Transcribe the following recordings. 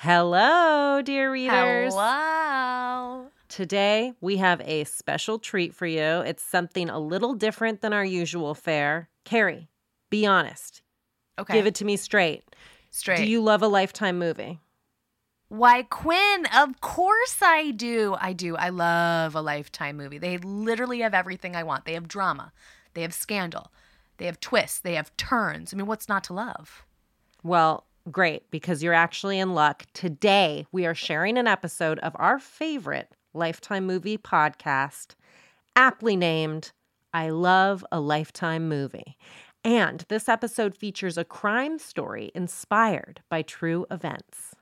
Hello, dear readers. Hello. Today we have a special treat for you. It's something a little different than our usual fare. Carrie, be honest. Okay. Give it to me straight. straight. Do you love a Lifetime movie? Why, Quinn? Of course I do. I do. I love a Lifetime movie. They literally have everything I want. They have drama, they have scandal, they have twists, they have turns. I mean, what's not to love? Well, great, because you're actually in luck. Today we are sharing an episode of our favorite Lifetime movie podcast, aptly named I Love a Lifetime Movie. And this episode features a crime story inspired by true events.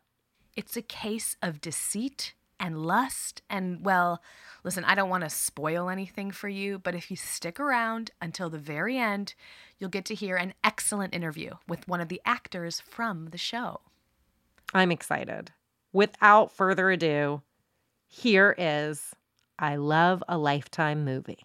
It's a case of deceit and lust. And, well, listen, I don't want to spoil anything for you, but if you stick around until the very end, you'll get to hear an excellent interview with one of the actors from the show. I'm excited. Without further ado, here is I Love a Lifetime Movie.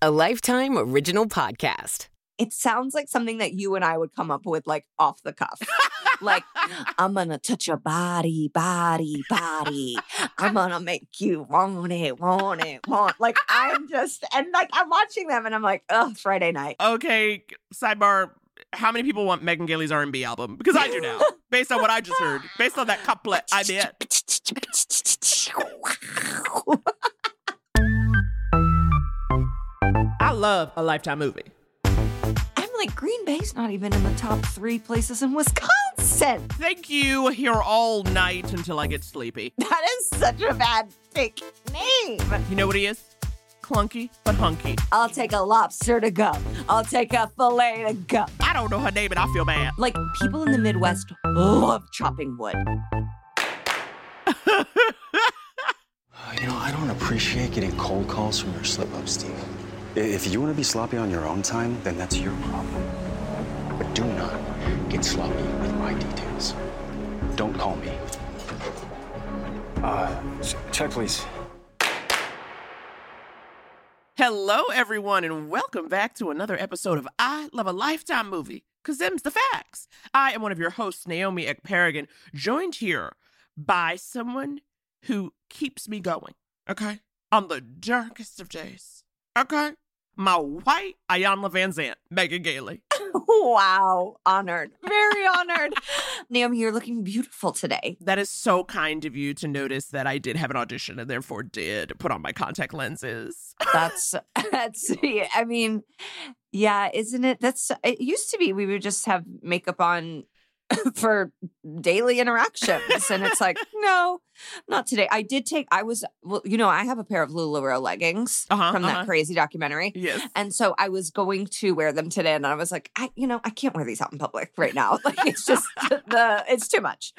A Lifetime Original Podcast. it sounds like something that you and I would come up with like off the cuff. like, I'm gonna touch your body, body, body. I'm gonna make you want it, want it, want. Like, I'm just, and like, I'm watching them and I'm like, oh, Friday night. Okay, sidebar. How many people want Megan Gailey's R&B album? Because I do now, based on what I just heard, based on that couplet I did. I love a Lifetime movie. I'm like, Green Bay's not even in the top three places in Wisconsin. Thank you here all night until I get sleepy. That is such a bad fake name. You know what he is? Clunky but hunky. I'll take a lobster to go. I'll take a fillet to go. I don't know her name and I feel bad. Like, people in the Midwest love chopping wood. You know, I don't appreciate getting cold calls from your slip up, Steve. I- If you want to be sloppy on your own time, then that's your problem. But do not get sloppy with my details. Don't call me. Uh, check, please. Hello, everyone, and welcome back to another episode of I Love a Lifetime Movie, because them's the facts. I am one of your hosts, Naomi Ekperigin, joined here by someone who keeps me going, okay? On the darkest of days, okay? My white Iyanla Vanzant, Megan Gailey. wow. Honored. Very honored. Naomi, you're looking beautiful today. That is so kind of you to notice that I did have an audition and therefore did put on my contact lenses. That's, that's, I mean, yeah, isn't it? That's, it used to be we would just have makeup on for daily interactions. And it's like, no, not today. I did take, I was, well, you know, I have a pair of LuLaRoe leggings Uh-huh, from uh-huh. that crazy documentary. Yes. And so I was going to wear them today, and I was like, I, you know, I can't wear these out in public right now. Like it's just the, it's too much.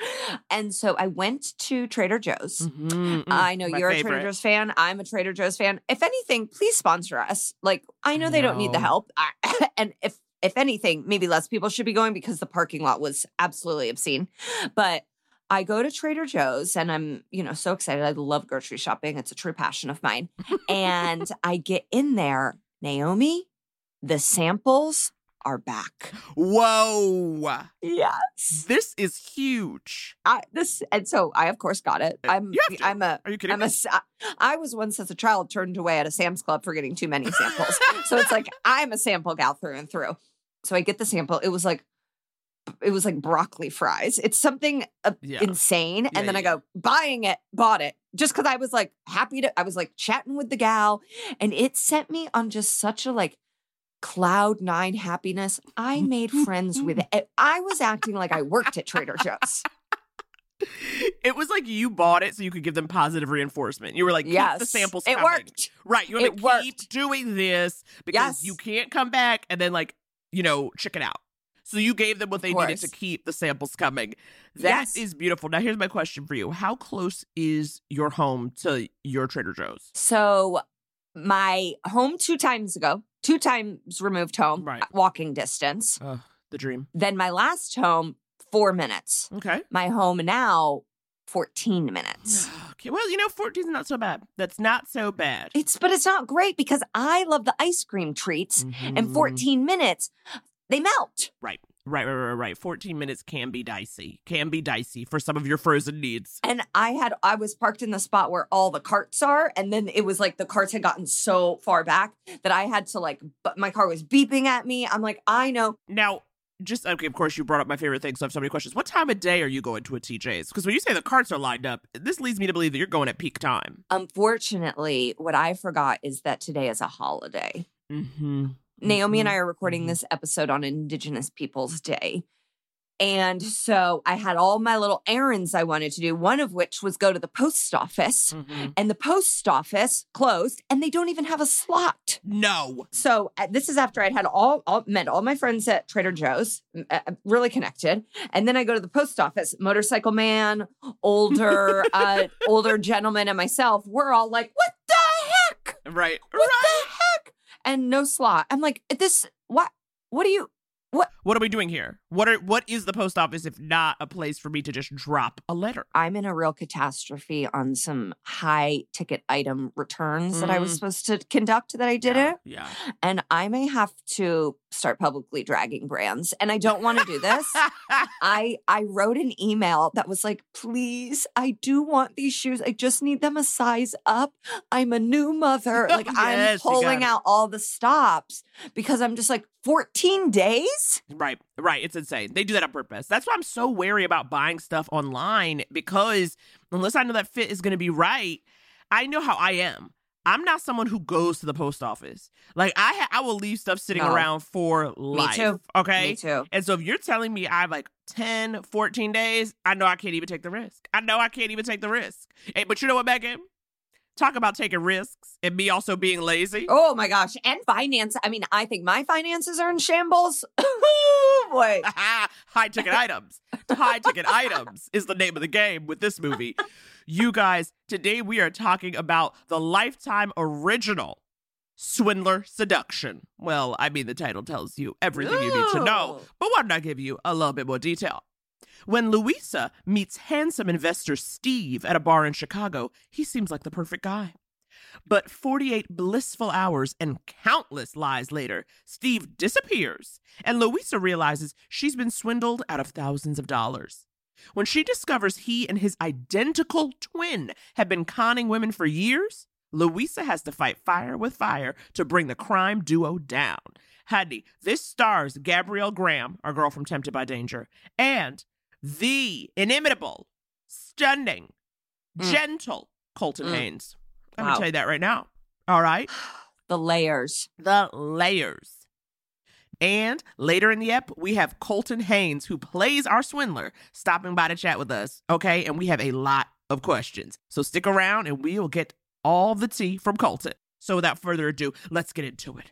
And so I went to Trader Joe's. Mhm, mm, I know you're a. Trader Joe's fan. I'm a Trader Joe's fan. If anything, please sponsor us. Like I know they don't need the help, I, and if if anything, maybe less people should be going because the parking lot was absolutely obscene. But I go to Trader Joe's and I'm, you know, so excited. I love grocery shopping. It's a true passion of mine. and I get in there, Naomi, the samples are back. Whoa. Yes. This is huge. I this and so I of course got it. I'm Uh, to. I'm a Are you kidding I'm me? a I was once as a child turned away at a Sam's Club for getting too many samples. so it's like I'm a sample gal through and through. So I get the sample. It was like it was like broccoli fries. It's something uh, Yeah. insane. Yeah, and then I yeah. go buying it, bought it just because I was like happy to. I was like chatting with the gal, and it sent me on just such a like cloud nine happiness. I made friends with it. I was acting like I worked at Trader Joe's. It was like you bought it so you could give them positive reinforcement. You were like, keep the samples it coming. worked. Right. You want It to keep doing this because Yes. you can't come back and then like, you know, chicken out. So you gave them what they needed to keep the samples coming. That is Yes. beautiful. Now here's my question for you. How close is your home to your Trader Joe's? So my home two times ago, two times removed home, Right. walking distance. Uh, the dream. Then my last home, four minutes. Okay. My home now, 14 minutes. Okay. Well, you know, 14 is not so bad. That's not so bad. It's but it's not great because I love the ice cream treats. And Mhm. 14 minutes, they melt. Right. Right, right, right, right. 14 minutes can be dicey. Can be dicey for some of your frozen needs. And I had I was parked in the spot where all the carts are, and then it was like the carts had gotten so far back that I had to like. But my car was beeping at me. I'm like, I know. Now, just okay, of course, you brought up my favorite thing, so I have so many questions. What time of day are you going to a TJ's? Because when you say the carts are lined up, this leads me to believe that you're going at peak time. Unfortunately, what I forgot is that today is a holiday. Mm-hmm. Naomi and I are recording this episode on Indigenous Peoples Day. And so I had all my little errands I wanted to do, one of which was go to the post office. Mhm. And the post office closed and they don't even have a slot. No. So uh, this is after I'd had all, all met all my friends at Trader Joe's, uh, really connected. And then I go to the post office, motorcycle man, older, uh, older gentleman, and myself. We're all like, "What the heck? Right. What the heck?" And no slot. I'm like, "This what? What do you? What are we doing here? What are what is the post office if not a place for me to just drop a letter? I'm in a real catastrophe on some high ticket item returns that I was Mm. supposed to conduct that I didn't." Yeah. and I may have to start publicly dragging brands. And I don't want to do this. I I wrote an email that was like, "Please, I do want these shoes. I just need them a size up. I'm a new mother. Like Yes, I'm pulling out all the stops because I'm just like 14 days? Right, right. It's insane. They do that on purpose. That's why I'm so wary about buying stuff online because unless I know that fit is going to be right, I know how I am. I'm not someone who goes to the post office. Like I, ha- I will leave stuff sitting No. around for life. too. Okay. Me too. And so if you're telling me I have like 10, 14 days, I know I can't even take the risk. I know I can't even take the risk. Hey, but you know what, Megan? Talk about taking risks and me also being lazy. Oh my gosh. And finance. I mean, I think my finances are in shambles. oh boy. high ticket items. High ticket items is the name of the game with this movie. You guys, today we are talking about the Lifetime original Swindler Seduction. Well, I mean, the title tells you everything you need to know, but why don't I give you a little bit more detail? When Louisa meets handsome investor Steve at a bar in Chicago, he seems like the perfect guy. But 48 blissful hours and countless lies later, Steve disappears, and Louisa realizes she's been swindled out of thousands of dollars. When she discovers he and his identical twin have been conning women for years, Louisa has to fight fire with fire to bring the crime duo down. Honey, this stars Gabrielle Graham, our girl from Tempted by Danger, and the inimitable, stunning, Mm. gentle Colton Mm. Haynes. I'm Wow. gonna tell you that right now. All right, The layers. the layers. And later in the ep, we have Colton Haynes, who plays our swindler, stopping by to chat with us. Okay, and we have a lot of questions. So stick around, and we will get all the tea from Colton. So without further ado, let's get into it.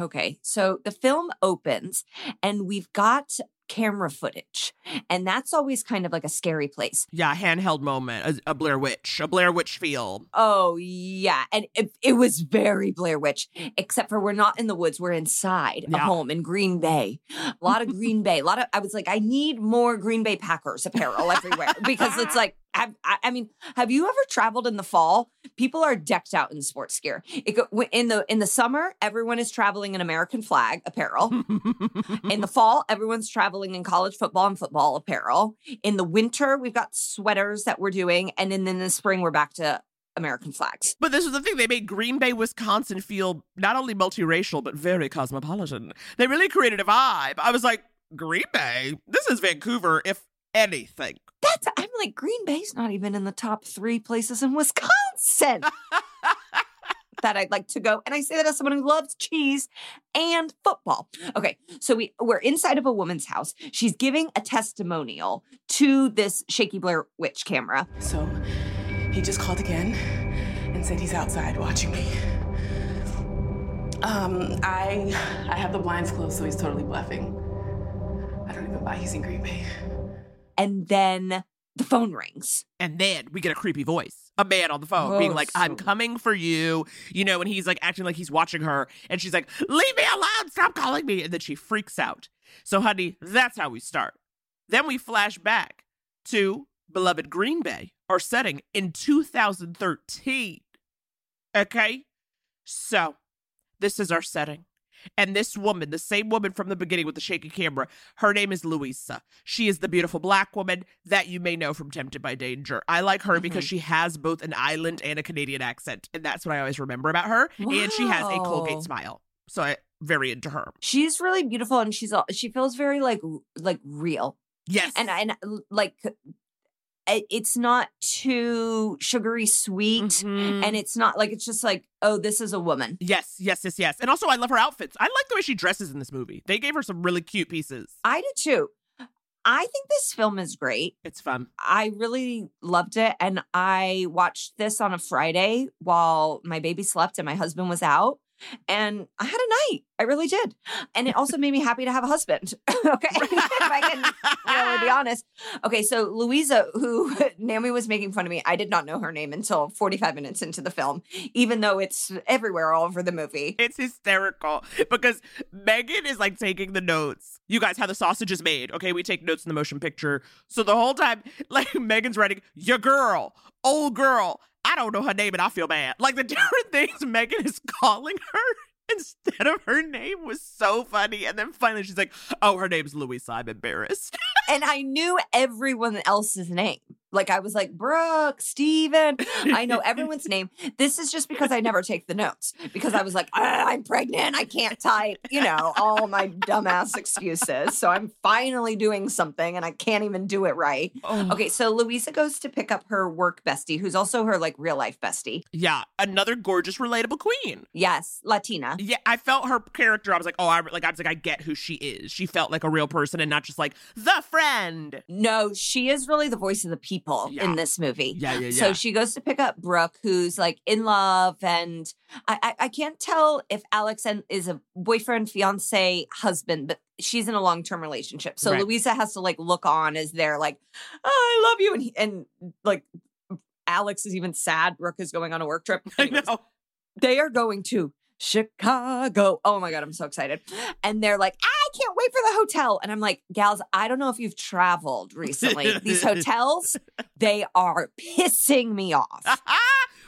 Okay, so the film opens and we've got camera footage, and that's always kind of like a scary place. Yeah, handheld moment, a, a Blair Witch, a Blair Witch feel. Oh, yeah. And it, it was very Blair Witch, except for we're not in the woods. We're inside a home in Green Bay. A lot of Green Bay. A lot of, I was like, I need more Green Bay Packers apparel everywhere because it's like, have, I, I mean, have you ever traveled in the fall? People are decked out in sports gear. It go, in the in the summer, everyone is traveling in American flag apparel. in the fall, everyone's traveling in college football and football apparel. In the winter, we've got sweaters that we're doing, and then in the spring, we're back to American flags. But this was the thing. They made Green Bay, Wisconsin feel not only multiracial, but very cosmopolitan. They really created a vibe. I was like, Green Bay? This is Vancouver, if anything. That's I'm like Green Bay's not even in the top three places in Wisconsin. that I'd like to go. And I say that as someone who loves cheese and football. Okay, so we we're inside of a woman's house. She's giving a testimonial to this shaky Blair Witch camera. So he just called again and said he's outside watching me. Um, I I have the blinds closed, so he's totally bluffing. I don't even buy he's in Green Bay. And then the phone rings. And then we get a creepy voice, a man on the phone being Oh, like, I'm so- coming for you. You know, and he's like acting like he's watching her. And she's like, Leave me alone. Stop calling me. And then she freaks out. So, honey, that's how we start. Then we flash back to beloved Green Bay, our setting in 2013. Okay? So, this is our setting. And this woman, the same woman from the beginning with the shaky camera, her name is Louisa. She is the beautiful black woman that you may know from Tempted by Danger. I like her because mm-hmm. she has both an island and a Canadian accent, and that's what I always remember about her. And she has a Wow. Colgate smile. So I very into her. She's really beautiful and she's all, she feels very like like real. Yes. And and like it's not too sugary sweet Mhm. and it's not like it's just like oh this is a woman. Yes, yes, yes, yes. And also I love her outfits. I like the way she dresses in this movie. They gave her some really cute pieces. I do too. I think this film is great. It's fun. I really loved it. And I watched this on a Friday while my baby slept and my husband was out. And I had a night. I really did. And it also made me happy to have a husband. okay. if I can be honest. Okay. So Louisa, who Naomi was making fun of me, I did not know her name until 45 minutes into the film, even though it's everywhere all over the movie. It's hysterical because Megan is like taking the notes. You guys, how the sausage is made. Okay, we take notes in the motion picture. So the whole time, like Megan's writing, your girl, old girl. I don't know her name and I feel bad. Like the different things Megan is calling her instead of her name was so funny. And then finally she's like, oh, her name's Louisa. I'm embarrassed. and I knew everyone else's name. Like I was like Brooke, Steven. I know everyone's name. This is just because I never take the notes because I was like, "Ah, I'm pregnant. I can't type. You know, all my dumbass excuses. So I'm finally doing something and I can't even do it right. Oh. Okay, so Louisa goes to pick up her work bestie, who's also her like real life bestie. Yeah, another gorgeous, relatable queen. Yes, Latina. Yeah, I felt her character. I was like, oh, I like. I was like, I get who she is. She felt like a real person and not just like the friend. No, she is really the voice of the people Yeah. in this movie. Yeah, yeah, yeah. So she goes to pick up Brooke, who's like in love, and I, I, I can't tell if Alex and is a boyfriend, fiance, husband, but she's in a long term relationship. So Right. Louisa has to like look on as they're like, oh, I love you, and he, and like Alex is even sad. Brooke is going on a work trip. I Anyways, know. they are going to Chicago. Oh my God, I'm so excited. And they're like, I can't wait for the hotel. And I'm like, gals, I don't know if you've traveled recently. These hotels, they are pissing me off.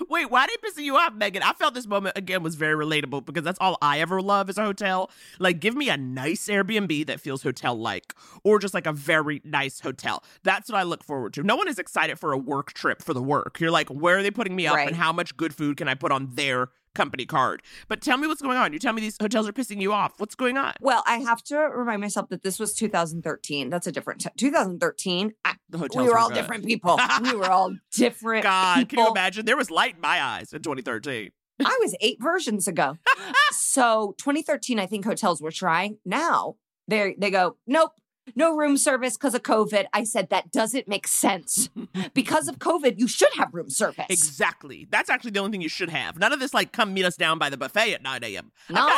Wait, why did it piss you off, Megan? I felt this moment again was very relatable because that's all I ever love is a hotel. Like, give me a nice Airbnb that feels hotel like, or just like a very nice hotel. That's what I look forward to. No one is excited for a work trip for the work. You're like, where are they putting me up Right. and how much good food can I put on their company card? But tell me what's going on. You tell me these hotels are pissing you off. What's going on? Well, I have to remind myself that this was 2013. That's a different time. 2013, I, The hotels we were were all good. different people. we were all different God, can you imagine? There was light in my eyes in 2013. I was eight versions ago. so 2013, I think hotels were trying. Now they they go, nope. No room service because of COVID. I said that doesn't make sense. because of COVID, you should have room service. Exactly. That's actually the only thing you should have. None of this like come meet us down by the buffet at 9 a.m. No.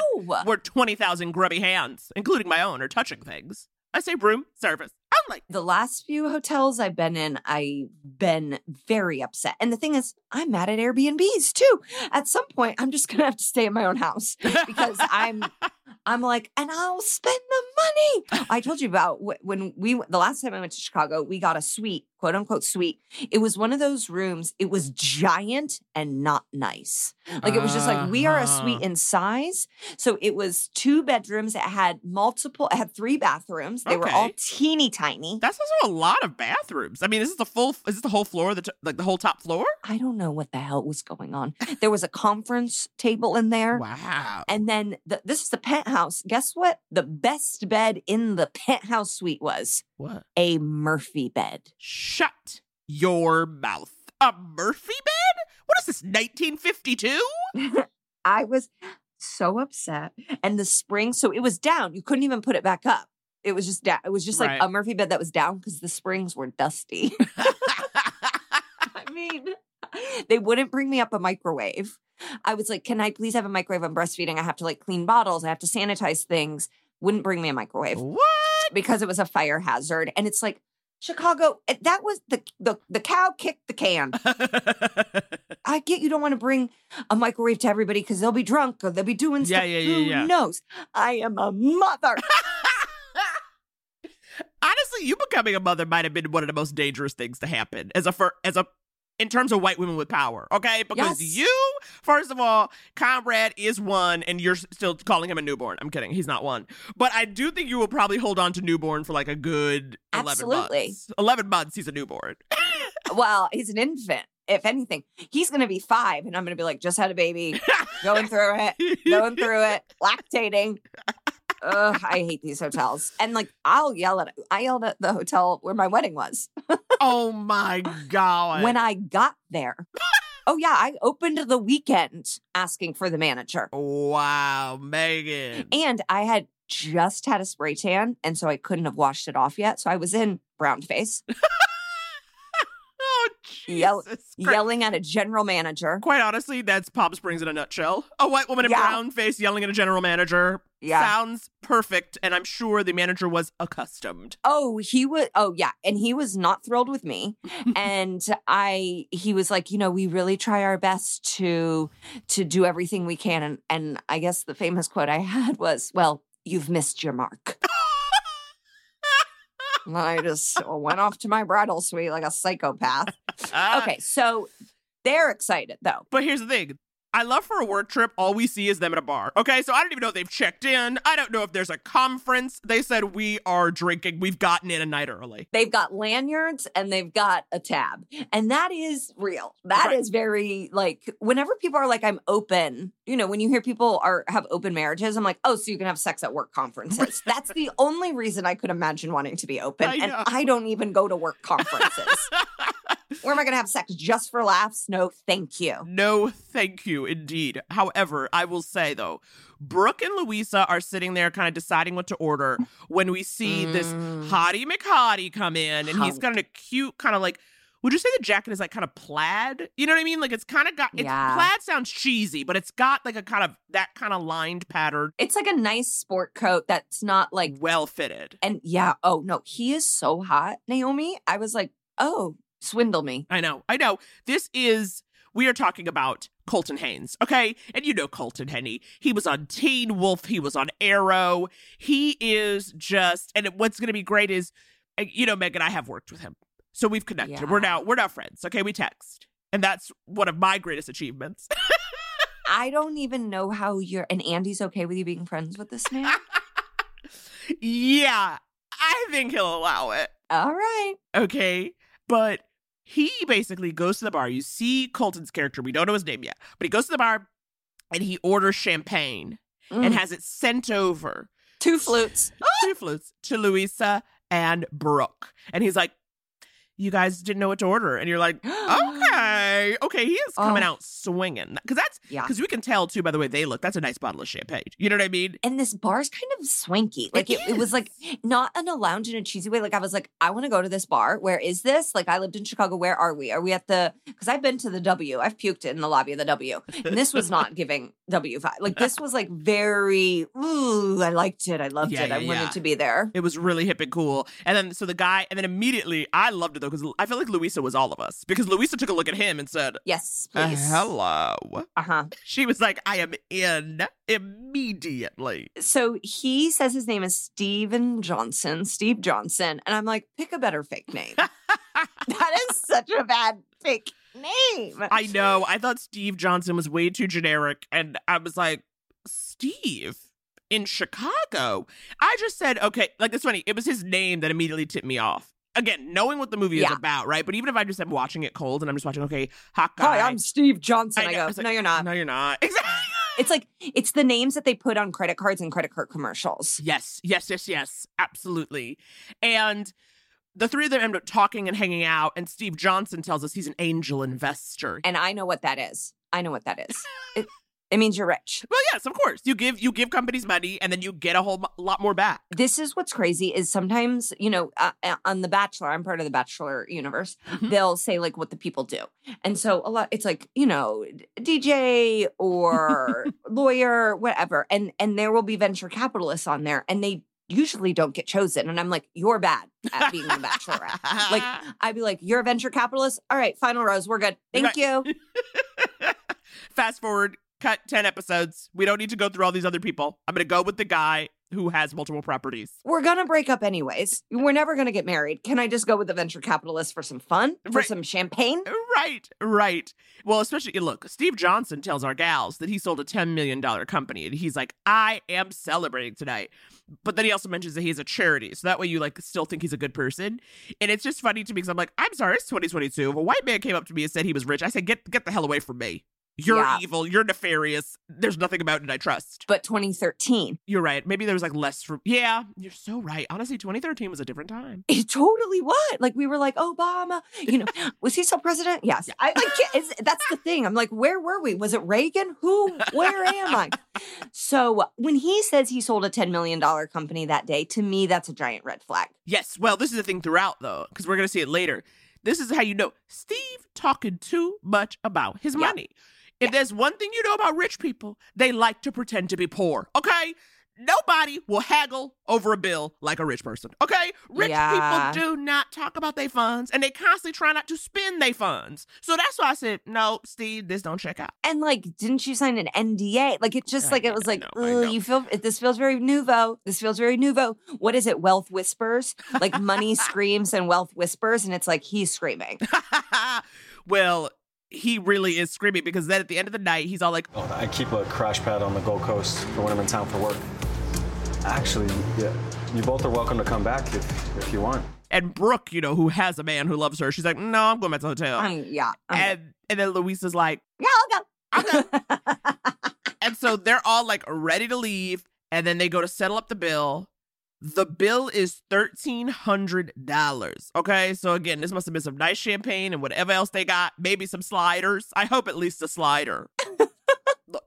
Where 20,000 grubby hands, including my own, are touching things. I say room service only. The last few hotels I've been in, I've been very upset. And the thing is, I'm mad at Airbnbs too. At some point, I'm just gonna have to stay in my own house because I'm I'm like, and I'll spend the money. I told you about when we the last time I went to Chicago, we got a suite, quote unquote suite. It was one of those rooms. It was giant and not nice. Like it was just like we are a suite Uh-huh. in size. So it was two bedrooms. It had multiple. It had three bathrooms. They were all teeny tiny. That's also a lot of bathrooms. I mean, is this the full? Is this the whole floor? The t- like the whole top floor? I don't know what the hell was going on. There was a conference table in there. Wow. And then the, this is the penthouse. Guess what? The best bed in the penthouse suite was What? a Murphy bed. Shut your mouth. A Murphy bed? What is this? 1952? I was so upset. And the spring, so it was down. You couldn't even put it back up. It was just down. It was just like Right. a Murphy bed that was down because the springs were dusty. I mean, they wouldn't bring me up a microwave. I was like, can I please have a microwave? I'm breastfeeding. I have to like clean bottles. I have to sanitize things. Wouldn't bring me a microwave what? because it was a fire hazard. And it's like, Chicago, eh, that was the the, the cow kicked the can. I get you don't want to bring a microwave to everybody because they'll be drunk or they'll be doing Yeah, stuff. yeah, yeah, Who yeah. knows? I am a mother. Honestly, you becoming a mother might have been one of the most dangerous things to happen as a for, as a in terms of white women with power, okay? Because Yes. you, first of all, Conrad is one, and you're still calling him a newborn. I'm kidding, he's not one. But I do think you will probably hold on to newborn for like a good 11 Absolutely. months. 11 months, he's a newborn. well, he's an infant. If anything, he's going to be five, and I'm going to be like, just had a baby, going through it, going through it, lactating. Ugh, I hate these hotels. And like, I'll yell at I yelled at the hotel where my wedding was oh my God. when I got there. Oh yeah, I opened the weekend asking for the manager. Wow, Megan. And I had just had a spray tan, and so I couldn't have washed it off yet. So I was in brown face, Oh, Yell- Jesus Christ. yelling at a general manager. Quite honestly, that's Palm Springs in a nutshell. A white woman in Yeah. brown face yelling at a general manager. Yeah. Sounds perfect, and I'm sure the manager was accustomed. Oh, he was. Oh, yeah, and he was not thrilled with me. and I, he was like, you know, we really try our best to to do everything we can. And and I guess the famous quote I had was, "Well, you've missed your mark." I just went off to my bridal suite like a psychopath. Okay, so they're excited though. But here's the thing. I love for a work trip, all we see is them at a bar. Okay, so I don't even know if they've checked in. I don't know if there's a conference. They said we are drinking. We've gotten in a night early. They've got lanyards and they've got a tab. And that is real. That is Right. very like whenever people are like, I'm open, you know, when you hear people are have open marriages, I'm like, oh, so you can have sex at work conferences. That's the only reason I could imagine wanting to be open. I and. I don't even go to work conferences. Where am I gonna have sex just for laughs? No, thank you. No, thank you, indeed. However, I will say though, Brooke and Louisa are sitting there kind of deciding what to order when we see this Mm. hottie McHottie come in, and he's got a cute kind of like. Would you say the jacket is like kind of plaid? You know what I mean? Like it's kind of got. It's, Yeah. Plaid sounds cheesy, but it's got like a kind of that kind of lined pattern, It's like a nice sport coat that's not like well fitted. and yeah, oh no, he is so hot, Naomi. I was like, oh, swindle me. I know, I know. This is we are talking about Colton Haynes, okay? And you know Colton Henny. He was on Teen Wolf. He was on Arrow. He is just, and what's going to be great is, you know, Megan, I have worked with him, so we've connected. Yeah. We're now we're now friends, okay? We text, and that's one of my greatest achievements. I don't even know how you're and Andy's okay with you being friends with this man. yeah, I think he'll allow it. All right. okay? But he basically goes to the bar. You see Colton's character. We don't know his name yet, but he goes to the bar and he orders champagne Mm. and has it sent over Two flutes. two flutes to Louisa and Brooke. And he's like, You guys didn't know what to order. And you're like, Okay. Okay, okay, he is coming Oh. out swinging because that's Yeah. because we can tell too by the way they look. That's a nice bottle of champagne. You know what I mean? And this bar's kind of swanky. Like it, it was like not in a lounge in a cheesy way. Like I was like, I want to go to this bar. Where is this? Like I lived in Chicago. Where are we? Are we at the? Because I've been to the W. I've puked in the lobby of the W, and this was not giving W five. Like this was like very. Ooh, I liked it. I loved Yeah, it. I wanted yeah. to be there. It was really hip and cool. And then so the guy, and then immediately I loved it though because I feel like Louisa was all of us because Louisa took a look at him and said, Yes, uh, please. "Hello." Uh huh. She was like, "I am in immediately." So he says his name is Steven Johnson, Steve Johnson, and I'm like, pick a better fake name. that is such a bad fake name. I know. I thought Steve Johnson was way too generic, and I was like, Steve in Chicago. I just said, okay, like it's funny. It was his name that immediately tipped me off. Again, knowing what the movie is about, right? But even if I just am watching it cold and I'm just watching, okay, hot guy. Hi, I'm Steve Johnson. I, know, go, like, no, you're not. No, you're not. Exactly. It's like it's the names that they put on credit cards and credit card commercials. Yes, yes, yes, yes, absolutely. And the three of them end up talking and hanging out, and Steve Johnson tells us he's an angel investor. And I know what that is. I know what that is. it, it means you're rich. Well, yes, of course. You give you give companies money, and then you get a whole lot more back. This is what's crazy is sometimes, you know, uh, uh, on The Bachelor, I'm part of the Bachelor universe, Mm-hmm. they'll say like what the people do. And so a lot, it's like, you know, DJ or lawyer, whatever. And, and there will be venture capitalists on there and they usually don't get chosen. And I'm like, you're bad at being the bachelorette. like I'd be like, you're a venture capitalist. All right, final rose. We're good. Thank Right. you. Fast forward, cut 10 episodes. We don't need to go through all these other people. I'm going to go with the guy who has multiple properties. We're gonna break up anyways. We're never gonna get married. Can I just go with the venture capitalist for some fun? For Right. some champagne? Right, right. Well, especially look, Steve Johnson tells our gals that he sold a $10 million company and he's like, I am celebrating tonight. But then he also mentions that he has a charity. So that way you like still think he's a good person. And it's just funny to me because I'm like, I'm sorry, it's 2022. If a white man came up to me and said he was rich, I said, get get the hell away from me. You're Yeah. evil. You're nefarious. There's nothing about it I trust. But 2013. You're right. Maybe there was like less from. Yeah, you're so right. Honestly, 2013 was a different time. It totally was. Like we were like Obama, you know, was he still president? Yes. I is, that's the thing. I'm like, where were we? Was it Reagan? Who? Where am I? So when he says he sold a $10 million company that day, to me, that's a giant red flag. Yes. Well, this is the thing throughout, though, because we're going to see it later. This is how you know Steve talking too much about his Yeah. money. If there's one thing you know about rich people, they like to pretend to be poor. Okay? Nobody will haggle over a bill like a rich person. Okay? Rich Yeah. people do not talk about their funds and they constantly try not to spend their funds. So that's why I said, no, Steve, this don't check out. And like, didn't you sign an NDA? Like, it just I like, it was like, know, I "Ooh, know." you feel, this feels very nouveau. This feels very nouveau. What is it? Wealth whispers? Like money screams and wealth whispers. And it's like, he's screaming. well, he really is screaming because then at the end of the night, he's all like, Oh, I keep a crash pad on the Gold Coast for when I'm in town for work. Actually, yeah, you both are welcome to come back if, if you want. and Brooke, you know, who has a man who loves her, she's like, no, I'm going back to the hotel. Um, yeah. I'm good. and and then Louisa's like, yeah, I'll go. I'll go. and so they're all like ready to leave, and then they go to settle up the bill. The bill is thirteen hundred dollars. Okay, so again, this must have been some nice champagne and whatever else they got. Maybe some sliders. I hope at least a slider.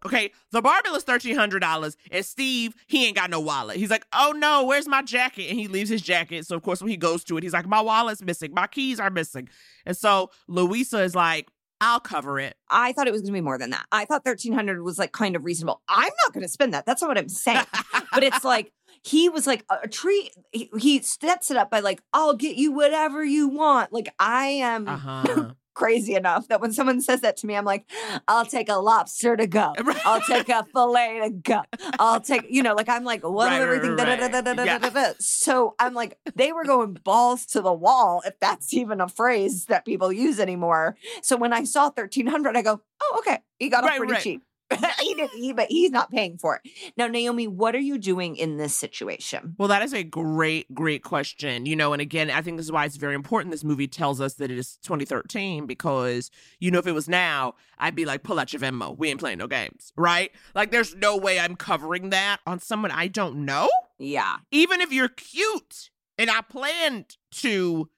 Okay, the bar bill is thirteen hundred dollars, and Steve he ain't got no wallet. He's like, "Oh no, where's my jacket?" And he leaves his jacket. So of course, when he goes to it, he's like, "My wallet's missing. My keys are missing." And so Louisa is like, "I'll cover it." I thought it was going to be more than that. I thought 1300 was like kind of reasonable. I'm not going to spend that. That's not what I'm saying. but it's like he was like a, tree. He, he sets it up by like, I'll get you whatever you want. Like I am Uh huh. crazy enough that when someone says that to me, I'm like, I'll take a lobster to go. I'll take a fillet to go. I'll take, you know, like I'm like, one Right, of everything. right. da, da, da, Yeah. So I'm like, they were going balls to the wall, if that's even a phrase that people use anymore. So when I saw 1300, I go, oh, okay. He got Right, pretty right. cheap. he didn't, he, but he's not paying for it. Now, Naomi, what are you doing in this situation? Well, that is a great, great question. You know, and again, I think this is why it's very important. This movie tells us that it is 2013 because, you know, if it was now, I'd be like, pull out your Venmo. We ain't playing no games, right? Like, there's no way I'm covering that on someone I don't know. Yeah. Even if you're cute and I planned to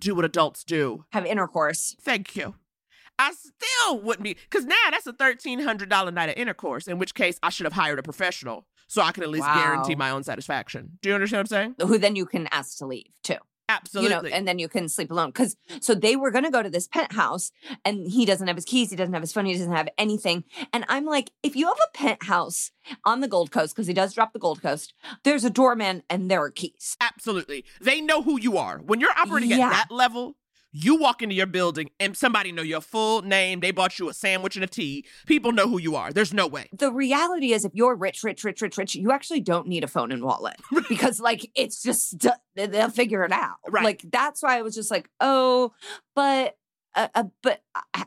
do what adults do. Have intercourse. Thank you. I still wouldn't be because now that's a thirteen hundred dollar night of intercourse. In which case, I should have hired a professional so I can at least Wow. guarantee my own satisfaction. Do you understand what I'm saying? Who then you can ask to leave too. Absolutely. You know, and then you can sleep alone. Cause so they were gonna go to this penthouse and he doesn't have his keys, he doesn't have his phone, he doesn't have anything. And I'm like, if you have a penthouse on the Gold Coast, because he does drop the Gold Coast, there's a doorman and there are keys. Absolutely. They know who you are. When you're operating Yeah. at that level, you walk into your building and somebody know your full name. They bought you a sandwich and a tea. People know who you are. There's no way. The reality is if you're rich, rich, rich, rich, rich, you actually don't need a phone and wallet. because like it's just they- they'll figure it out. Right. Like that's why I was just like, oh, but uh, uh, but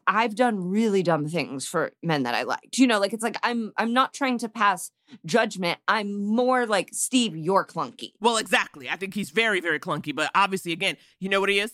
I've done really dumb things for men that I liked. You know, like it's like I'm I'm not trying to pass judgment. I'm more like Steve, you're clunky. Well, exactly. I think he's very, very clunky. But obviously, again, you know what he is?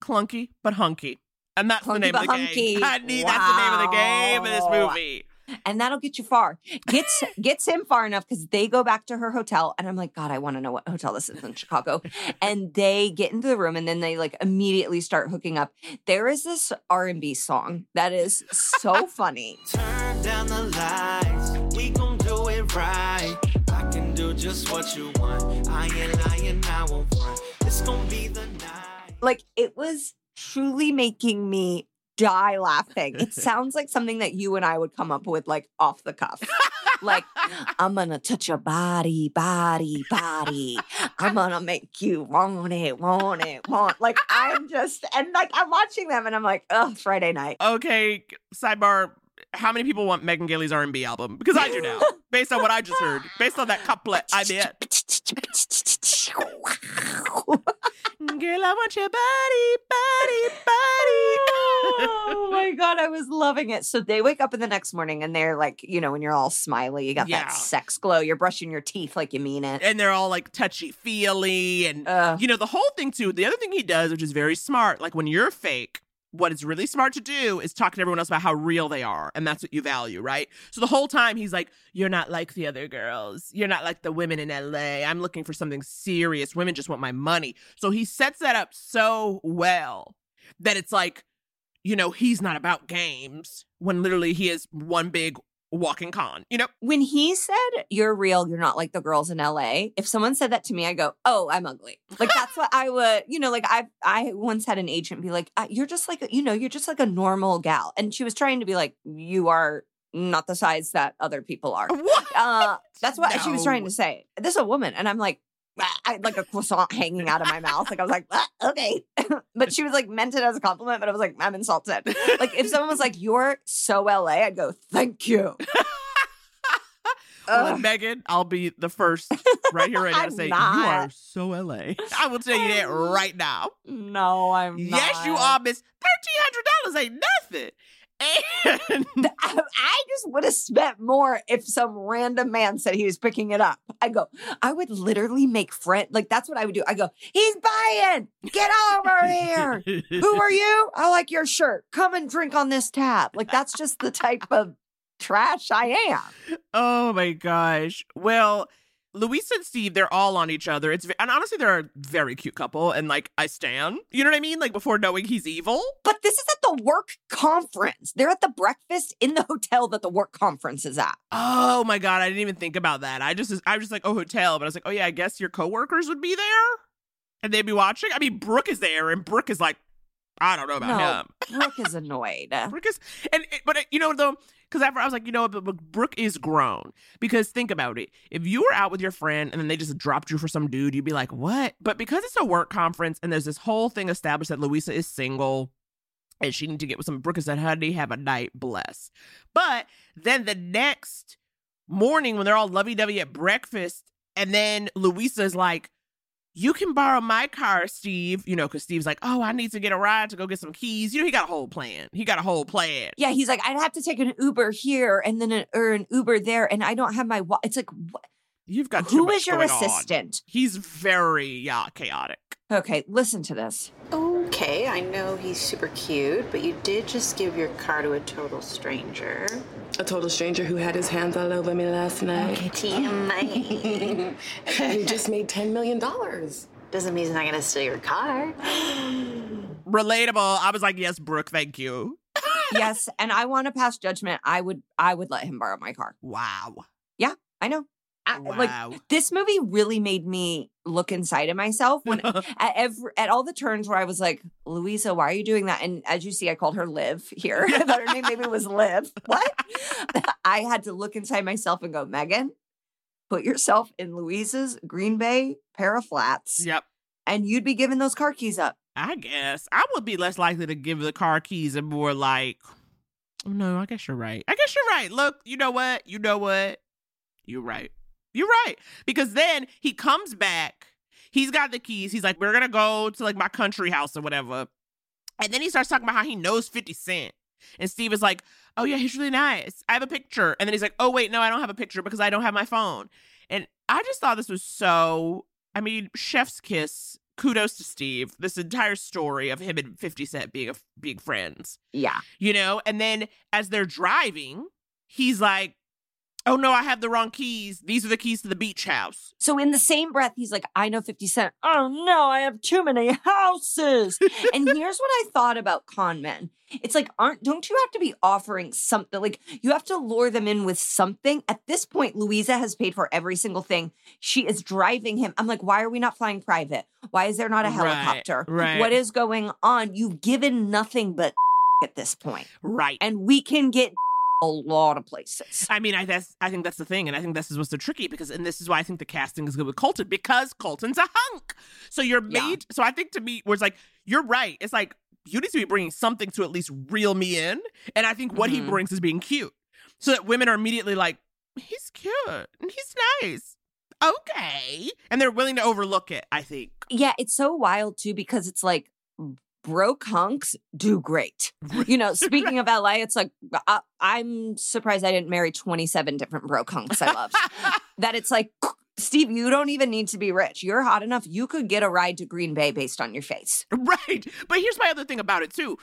Clunky, but hunky. And that's the name of the hunky. game. I need that's the name of the game in this movie. And that'll get you far. Gets gets him far enough because they go back to her hotel, and I'm like, God, I want to know what hotel this is in Chicago. and they get into the room, and then they like immediately start hooking up. There is this R and B song that is so funny. Turn down the lights, we gon' do it right. I can do just what you want. I ain't lying, I won't front. It's gon' be the night. Like it was truly making me die laughing. It sounds like something that you and I would come up with like off the cuff. like I'm gonna touch your body, body, body. I'm gonna make you want it, want it, want. Like I'm just and like I'm watching them and I'm like, oh, Friday night. Okay, sidebar. How many people want Megan Gailey's R&B album? Because I do now, based on what I just heard, based on that couplet I bet. Girl, I want your body, body, body. oh my god, I was loving it. So they wake up in the next morning and they're like, you know, when you're all smiley, you got Yeah. that sex glow, you're brushing your teeth like you mean it. and they're all like touchy feely and Ugh. you know the whole thing too the other thing he does which is very smart like when you're fake what is really smart to do is talk to everyone else about how real they are and that's what you value right? So the whole time he's like you're not like the other girls. You're not like the women in la i'm looking for something serious. Women just want my money. So he sets that up so well that it's like you know he's not about games when literally he is one big walking con you know? When he said you're real you're not like the girls in la if someone said that to me i go oh i'm ugly. Like that's what i would you know like i i once had an agent be like you're just like you know you're just like a normal gal and she was trying to be like you are not the size that other people are. What? Uh that's what she was trying to say. This is a woman and i'm like I had like a croissant hanging out of my mouth. Like I was like, "Ah, okay. but she was like meant it as a compliment, but I was like, I'm insulted. Like if someone was like, You're so LA, I'd go, Thank you. Well, Megan, I'll be the first right here right now to say you are so LA. I will tell you that right now. No, I'm Yes, you are, Miss. Thirteen hundred dollars ain't nothing. And I, I just would have spent more if some random man said he was picking it up. I go, I would literally make friend like that's what I would do. I go, he's buying. Get over here. Who are you? I like your shirt. Come and drink on this tab. Like that's just the type of trash I am. oh my gosh. Well, Louisa and Steve, they're all on each other. It's and honestly, they're a very cute couple. And like, I stand. You know what I mean? Like before knowing he's evil. But this is at the work conference. They're at the breakfast in the hotel that the work conference is at. Oh my god, I didn't even think about that. I just I was just like, oh, hotel, but I was like, oh yeah, I guess your coworkers would be there, and they'd be watching. I mean, Brooke is there, and Brooke is like, I don't know about No, him. Brooke is annoyed. Brooke is, and but uh, you know though, because after I was like, you know, what, but, but Brooke is grown. Because think about it, if you were out with your friend and then they just dropped you for some dude, you'd be like, what? But because it's a work conference and there's this whole thing established that Louisa is single. And she need to get with some Brooke and said, honey, have a night, bless. But then the next morning when they're all lovey-dovey at breakfast, and then Louisa is like, you can borrow my car, Steve. You know, because Steve's like, oh, I need to get a ride to go get some keys. You know, he got a whole plan. He got a whole plan. Yeah, he's like, I'd have to take an Uber here and then an, or an Uber there, and I don't have my. Wa-. It's like, what? You've got too who much is your going on. assistant? He's very yeah chaotic. Okay, listen to this. Oh, Okay, I know he's super cute, but you did just give your car to a total stranger. A total stranger who had his hands all over me last night. TMI. and he just made $10 million. Doesn't mean he's not gonna steal your car. Relatable. I was like, yes, Brooke, thank you. yes, and I want to pass judgment. I would I would let him borrow my car. Wow. Yeah, I know. Wow. Like this movie really made me look inside of myself when at every at all the turns where I was like, Louisa, why are you doing that? And as you see, I called her Liv here. I thought her name maybe was Liv. What? I had to look inside myself and go, Megan, put yourself in Louisa's Green Bay pair of flats, Yep. and you'd be giving those car keys up. I guess I would be less likely to give the car keys and more like, oh, no, I guess you're right. I guess you're right. Look, you know what? You know what? You're right. You're right. Because then he comes back. He's got the keys. He's like, we're going to go to like my country house or whatever. And then he starts talking about how he knows 50 Cent. And Steve is like, oh, yeah, he's really nice. I have a picture. And then he's like, oh, wait, no, I don't have a picture because I don't have my phone. And I just thought this was so, I mean, chef's kiss. Kudos to Steve. This entire story of him and 50 Cent being a, being friends, Yeah. you know? And then as they're driving, he's like, oh no, I have the wrong keys. These are the keys to the beach house. So in the same breath, he's like, I know 50 Cent. Oh no, I have too many houses. and here's what I thought about con men. It's like, aren't don't you have to be offering something? Like you have to lure them in with something. At this point, Louisa has paid for every single thing. She is driving him. I'm like, why are we not flying private? Why is there not a Right, helicopter? right. What is going on? You've given nothing but at this point. Right. And we can get a lot of places. I mean, I that's I think that's the thing, and I think this is what's so tricky because, and this is why I think the casting is good with Colton because Colton's a hunk. So you're Yeah. made. So I think to me, where it's like you're right. It's like you need to be bringing something to at least reel me in, and I think what he Mhm. brings is being cute, so that women are immediately like, he's cute and he's nice, okay, and they're willing to overlook it. I think. Yeah, it's so wild too because it's like broke hunks do great. You know, speaking of LA, it's like I, I'm surprised I didn't marry 27 different broke hunks I loved. that it's like, Steve, you don't even need to be rich. You're hot enough. You could get a ride to Green Bay based on your face. Right. But here's my other thing about it too.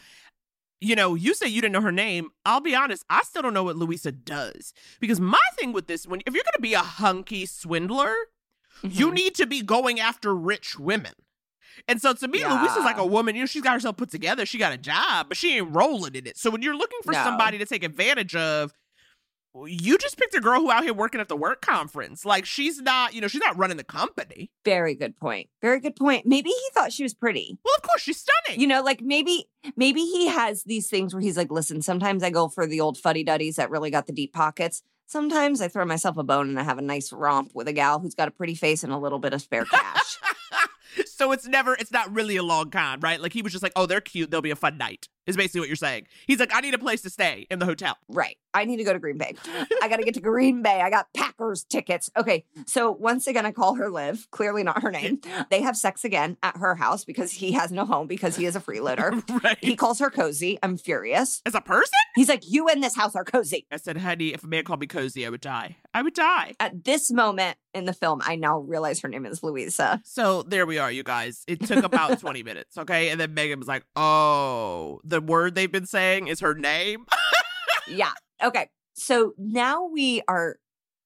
You know, you say you didn't know her name. I'll be honest, I still don't know what Louisa does. Because my thing with this, when if you're gonna be a hunky swindler, you Mhm. need to be going after rich women. And so to me, Louisa's like a woman, you know, she's got herself put together, she got a job, but she ain't rolling in it. So when you're looking for No. somebody to take advantage of, you just picked a girl who out here working at the work conference. Like she's not, you know, she's not running the company. Very good point. Very good point. Maybe he thought she was pretty. Well, of course, she's stunning. You know, like maybe maybe he has these things where he's like, listen, sometimes I go for the old fuddy duddies that really got the deep pockets. Sometimes I throw myself a bone and I have a nice romp with a gal who's got a pretty face and a little bit of spare cash. so it's never it's not really a long con, right? Like he was just like, oh, they're cute, they'll be a fun night. Is basically what you're saying. He's like, I need a place to stay in the hotel. right. I need to go to Green Bay. I got to get to Green Bay. I got Packers tickets. Okay. So once again, I call her Liv, clearly not her name. They have sex again at her house because he has no home because he is a freeloader. right. He calls her cozy. I'm furious. As a person? He's like, You and this house are cozy. I said, honey, if a man called me cozy, I would die. I would die. At this moment in the film, I now realize her name is Louisa. So there we are, you guys. It took about 20 minutes, okay? And then Megan was like, oh, the word they've been saying is her name. yeah. Okay. So now we are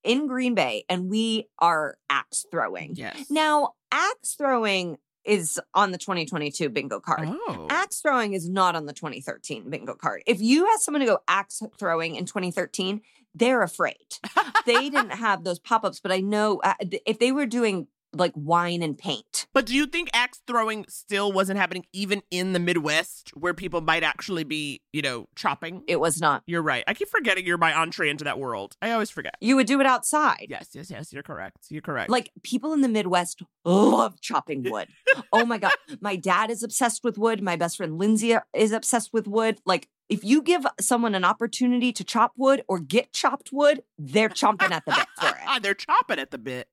in Green Bay and we are axe throwing. yes. Now, axe throwing is on the 2022 bingo card. Oh. Axe throwing is not on the 2013 bingo card. If you ask someone to go axe throwing in 2013, they're afraid. they didn't have those pop ups, but I know uh, if they were doing like wine and paint, But do you think axe throwing still wasn't happening even in the Midwest where people might actually be, you know, chopping? it was not. You're right. I keep forgetting you're my entree into that world. I always forget. You would do it outside. Yes, yes, yes. You're correct. You're correct. Like people in the Midwest love chopping wood. oh my God. My dad is obsessed with wood. My best friend Lindsay is obsessed with wood. Like if you give someone an opportunity to chop wood or get chopped wood, they're chomping at the bit for it. They're chopping at the bit.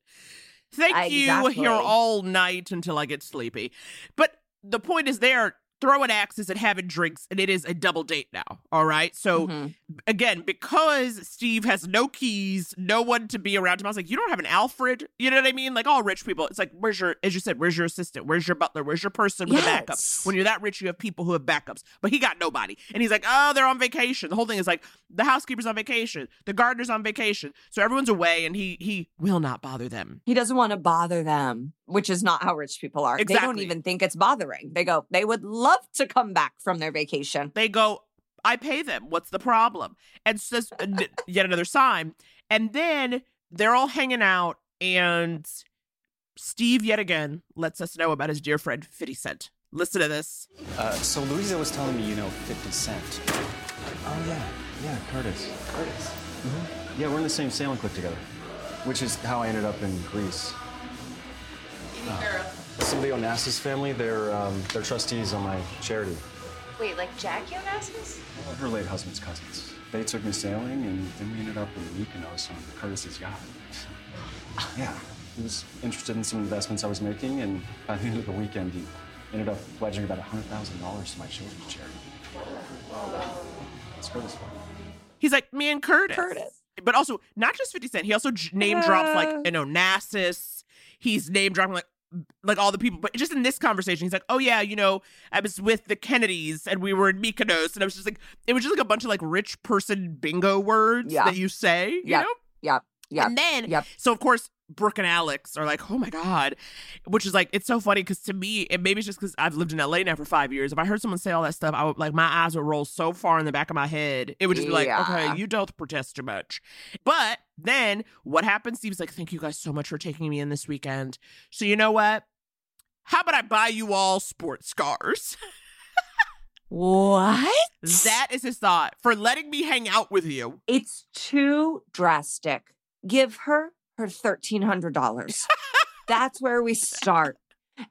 Thank you Exactly. here all night until I get sleepy. But the point is, they are throwing axes and having drinks, and it is a double date now. All right. So Mhm. again, because Steve has no keys, no one to be around him, I was like, you don't have an Alfred. You know what I mean? Like all rich people, it's like, where's your, as you said, where's your assistant? Where's your butler? Where's your person with a backup? When you're that rich, you have people who have backups. But he got nobody. And he's like, oh, they're on vacation. The whole thing is like, the housekeeper's on vacation, the gardener's on vacation. So everyone's away, and he he will not bother them. He doesn't want to bother them, which is not how rich people are. They don't even think it's bothering. They go, they would love to come back from their vacation. They go, I pay them. What's the problem? And says uh, yet another sign. And then they're all hanging out, and Steve yet again lets us know about his dear friend 50 Cent. Listen to this. Uh, so Louisa was telling me you know 50 Cent. Oh, yeah. Yeah, Curtis. Curtis. hmm Yeah, we're in the same sailing club together, which is how I ended up in Greece. Uh, some of Onassis family, they're, um, they're trustees on my charity. Wait, like Jackie Onassis? Well, her late husband's cousins. They took me sailing, and then we ended up in Mykonos on Curtis's yacht. Yeah, he was interested in some investments I was making, and by the end of the weekend, he ended up pledging about $100,000 to my children's charity. It's Curtis' fault. He's like, me and Curtis. Curtis. But also, not just 50 Cent, he also j- name drops like an Onassis. He's name dropping like like all the people, but just in this conversation, he's like, "Oh yeah, you know, I was with the Kennedys and we were in Mykonos," and I was just like, it was just like a bunch of like rich person bingo words Yeah. that you say, you Yep. know. Yep. Yep. And then, Yep. so of course, Brooke and Alex are like, oh my God, which is like, it's so funny because to me, and maybe it's just because I've lived in LA now for five years. If I heard someone say all that stuff, I would like, my eyes would roll so far in the back of my head. It would just be like, Yeah. okay, you don't protest too much. But then what happens? Steve's like, thank you guys so much for taking me in this weekend. So you know what? How about I buy you all sports cars? What? That is his thought for letting me hang out with you. It's too drastic. Give her her $1,300. That's where we start.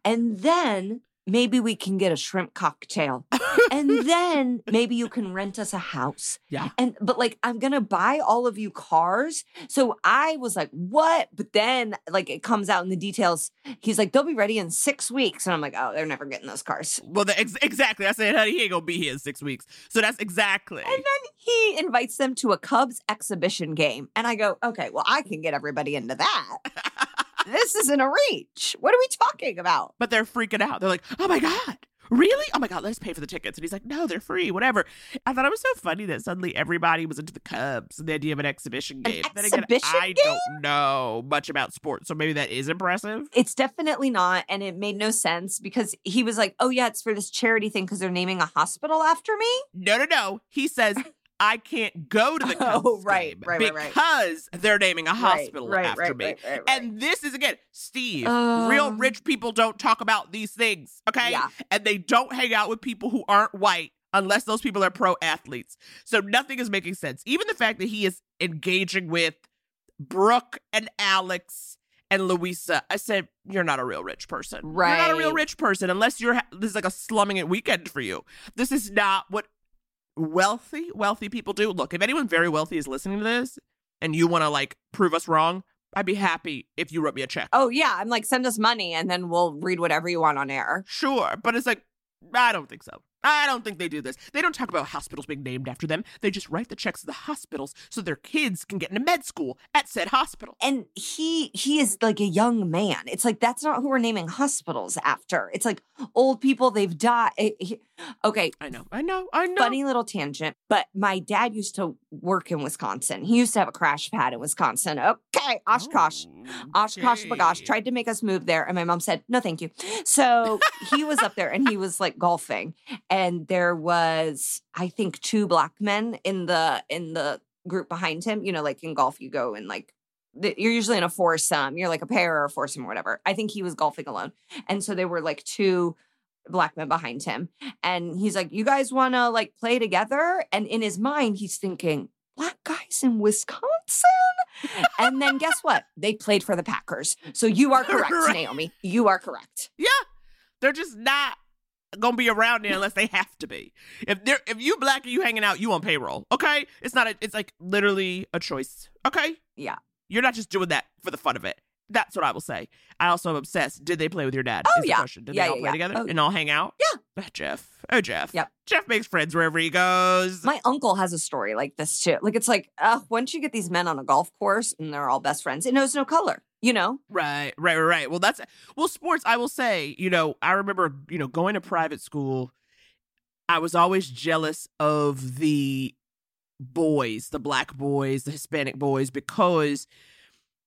And then maybe we can get a shrimp cocktail. and then maybe you can rent us a house. Yeah. And but like I'm gonna buy all of you cars. So I was like, what? But then like it comes out in the details. He's like, they'll be ready in six weeks. And I'm like, oh, they're never getting those cars. Well, the, ex- exactly. I said, honey, he ain't gonna be here in six weeks. So that's exactly. And then he invites them to a Cubs exhibition game. And I go, okay, well, I can get everybody into that. this isn't a reach. What are we talking about? but they're freaking out. They're like, "Oh my god, really? Oh my god, let's pay for the tickets." And he's like, "No, they're free, whatever." I thought it was so funny that suddenly everybody was into the Cubs and the idea of an exhibition game. then again, exhibition I don't know much about sports, so maybe that is impressive. It's definitely not. And it made no sense because he was like, oh, yeah, it's for this charity thing because they're naming a hospital after me. No, no, no. He says. I can't go to the Cubs Oh, right, game right, right, right. because they're naming a hospital right, after right, me. right, right, right. And this is again, Steve. real Um, rich people don't talk about these things, okay? Yeah. And they don't hang out with people who aren't white unless those people are pro athletes. So nothing is making sense. Even the fact that he is engaging with Brooke and Alex and Louisa. I said, you're not a real rich person. Right. You're not a real rich person unless you're ha- this is like a slumming it weekend for you. This is not what wealthy wealthy people do. Look, if anyone very wealthy is listening to this and you want to like prove us wrong, I'd be happy if you wrote me a check. Oh, yeah. I'm like, send us money and then we'll read whatever you want on air. Sure, but it's like I don't think so. I don't think they do this. They don't talk about hospitals being named after them. They just write the checks to the hospitals so their kids can get into med school at said hospital. And he he is like a young man. It's like that's not who we're naming hospitals after. It's like old people they've died. eh, he- Okay, I know, I know, I know. funny little tangent, but my dad used to work in Wisconsin. He used to have a crash pad in Wisconsin. Okay, Oshkosh. Oh, OshKosh B'gosh Okay. tried to make us move there, and my mom said, no, thank you. So he was up there and he was like golfing. And there was, I think, two black men in the in the group behind him. You know, like in golf, you go and like you're usually in a foursome. You're like a pair or a foursome or whatever. I think he was golfing alone. And so there were like two black men behind him. And he's like, You guys wanna like play together? And in his mind, he's thinking, Black guys in Wisconsin? and then guess what? They played for the Packers. So you are correct, Right. Naomi. You are correct. Yeah, they're just not gonna be around there unless they have to be. If they're if you black and you hanging out, you on payroll. Okay, it's not. A, it's like literally a choice. Okay, Yeah. you're not just doing that for the fun of it. That's what I will say. I also am obsessed. Did they play with your dad? Oh, yeah. question. Did Yeah, they all yeah, play yeah. together Oh, and all hang out? Yeah. Ah, Jeff. Oh, Jeff. Yep. Jeff makes friends wherever he goes. My uncle has a story like this too. Like it's like, uh, once you get these men on a golf course and they're all best friends, it knows no color, you know? Right, right, right, right. Well, that's well, sports. I will say, you know, I remember, you know, going to private school. I was always jealous of the boys, the black boys, the Hispanic boys, because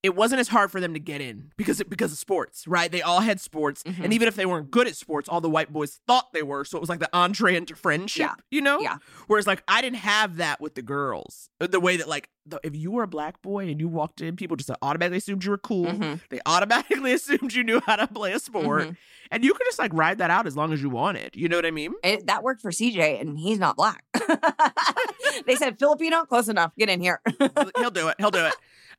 it wasn't as hard for them to get in because it, because of sports, right? They all had sports, Mhm. and even if they weren't good at sports, all the white boys thought they were. So it was like the entree into friendship, Yeah. you know? Yeah. Whereas like I didn't have that with the girls. Uh, The way that like the, if you were a black boy and you walked in, people just automatically assumed you were cool. Mhm. They automatically assumed you knew how to play a sport, Mhm. and you could just like ride that out as long as you wanted. You know what I mean? It, that worked for CJ, and he's not black. they said Filipino, close enough. Get in here. He'll do it. He'll do it.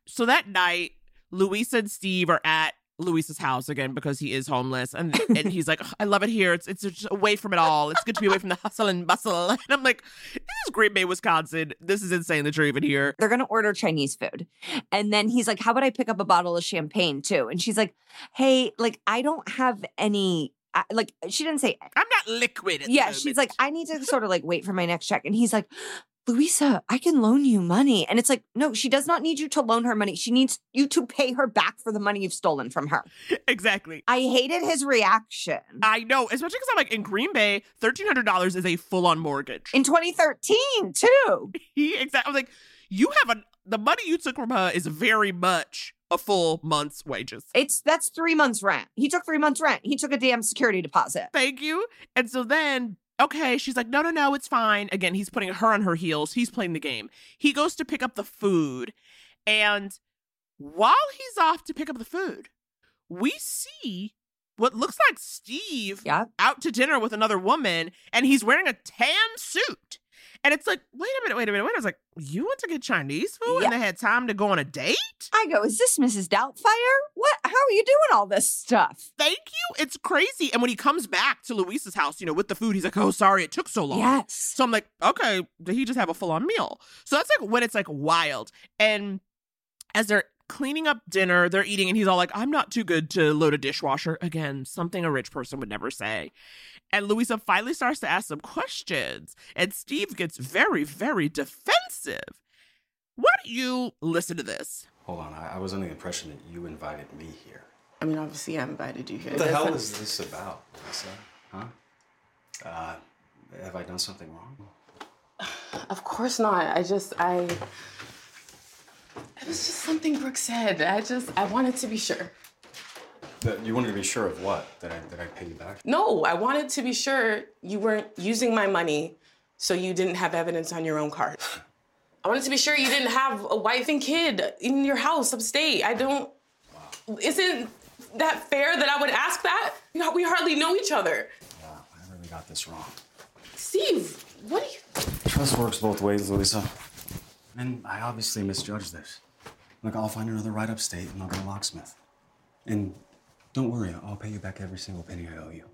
So that night, Louisa and Steve are at Louisa's house again because he is homeless, and and he's like, "Ugh, "I love it here. It's it's just away from it all. It's good to be away from the hustle and bustle." And I'm like, "This is Green Bay, Wisconsin. This is insane that you're even here." They're gonna order Chinese food, and then he's like, "How about I pick up a bottle of champagne too?" And she's like, "Hey, like I don't have any." I, like she didn't say I'm not liquid. At the yeah she's like i need to sort of like wait for my next check and he's like louisa i can loan you money and it's like no she does not need you to loan her money she needs you to pay her back for the money you've stolen from her exactly. i hated his reaction I know, especially because I'm like in Green Bay, thirteen hundred dollars is a full on mortgage. in 2013 too he exactly. I'm like, you have a the money you took from her is very much a full month's wages. it's that's three months rent he took three months rent he took a damn security deposit Thank you. And so then, okay, she's like, no, no, no, it's fine. Again, he's putting her on her heels. He's playing the game. He goes to pick up the food. And while he's off to pick up the food, we see what looks like Steve Yeah. out to dinner with another woman, and he's wearing a tan suit. And it's like, wait a minute, wait a minute, wait. I was like, you went to get Chinese food Yeah. and they had time to go on a date? i go is this mrs doubtfire what how are you doing all this stuff Thank you. It's crazy. And when he comes back to Louisa's house, you know, with the food, he's like, oh, sorry, it took so long. yes So I'm like, okay, did he just have a full on meal? So that's like when it's like wild. And as they're cleaning up dinner, they're eating, and he's all like, I'm not too good to load a dishwasher. Again, something a rich person would never say. And Louisa finally starts to ask some questions, and Steve gets very, very defensive. Why don't you listen to this? Hold on, I, I was under the impression that you invited me here. I mean, obviously, I invited you here. What the That's hell not- is this about, Louisa? Huh? Uh, have I done something wrong? Of course not. I just, I. It was just something Brooke said. I just, I wanted to be sure. That you wanted to be sure of what? That I that I pay you back? No, I wanted to be sure you weren't using my money so you didn't have evidence on your own card. I wanted to be sure you didn't have a wife and kid in your house upstate. I don't. Isn't that fair that I would ask that? We hardly know each other. Wow, I really got this wrong. Steve, what are you. Trust works both ways, Louisa. And I obviously misjudged this. Look, I'll find another right upstate and I'll get a locksmith. And don't worry, I'll pay you back every single penny I owe you.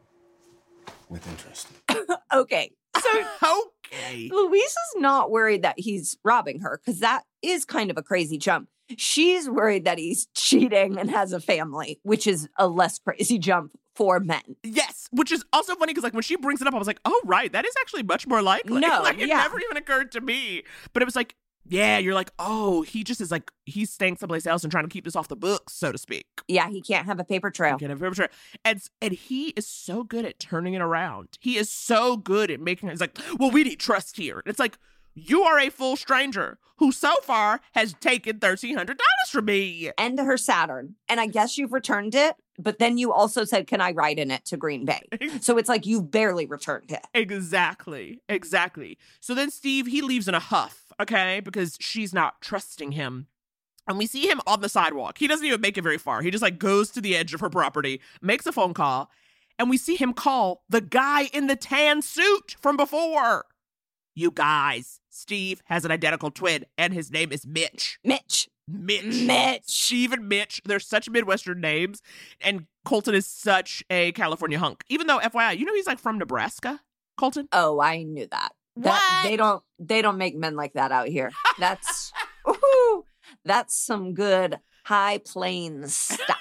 With interest. okay so Okay. Louisa's not worried that he's robbing her because that is kind of a crazy jump. She's worried that he's cheating and has a family, which is a less crazy jump for men. Yes, which is also funny because like when she brings it up, I was like, oh right, that is actually much more likely. No, like, it yeah. never even occurred to me. But it was like, yeah, you're like, oh, he just is like he's staying someplace else and trying to keep this off the books, so to speak. Yeah, he can't have a paper trail. Get a paper trail. And and he is so good at turning it around. He is so good at making it. He's like, well, we need trust here. And it's like. You are a full stranger who so far has taken $1,300 from me. And her Saturn. And I guess you've returned it, but then you also said, Can I ride in it to Green Bay? so it's like you've barely returned it. Exactly. Exactly. So then Steve, he leaves in a huff, okay, because she's not trusting him. And we see him on the sidewalk. He doesn't even make it very far. He just like goes to the edge of her property, makes a phone call, and we see him call the guy in the tan suit from before. You guys, Steve has an identical twin, and his name is Mitch. Mitch. Mitch. Mitch. Steve and Mitch. They're such Midwestern names. And Colton is such a California hunk. Even though, FYI, you know he's like from Nebraska, Colton? Oh, I knew that. That What? they don't they don't make men like that out here. That's ooh, that's some good high plains stuff.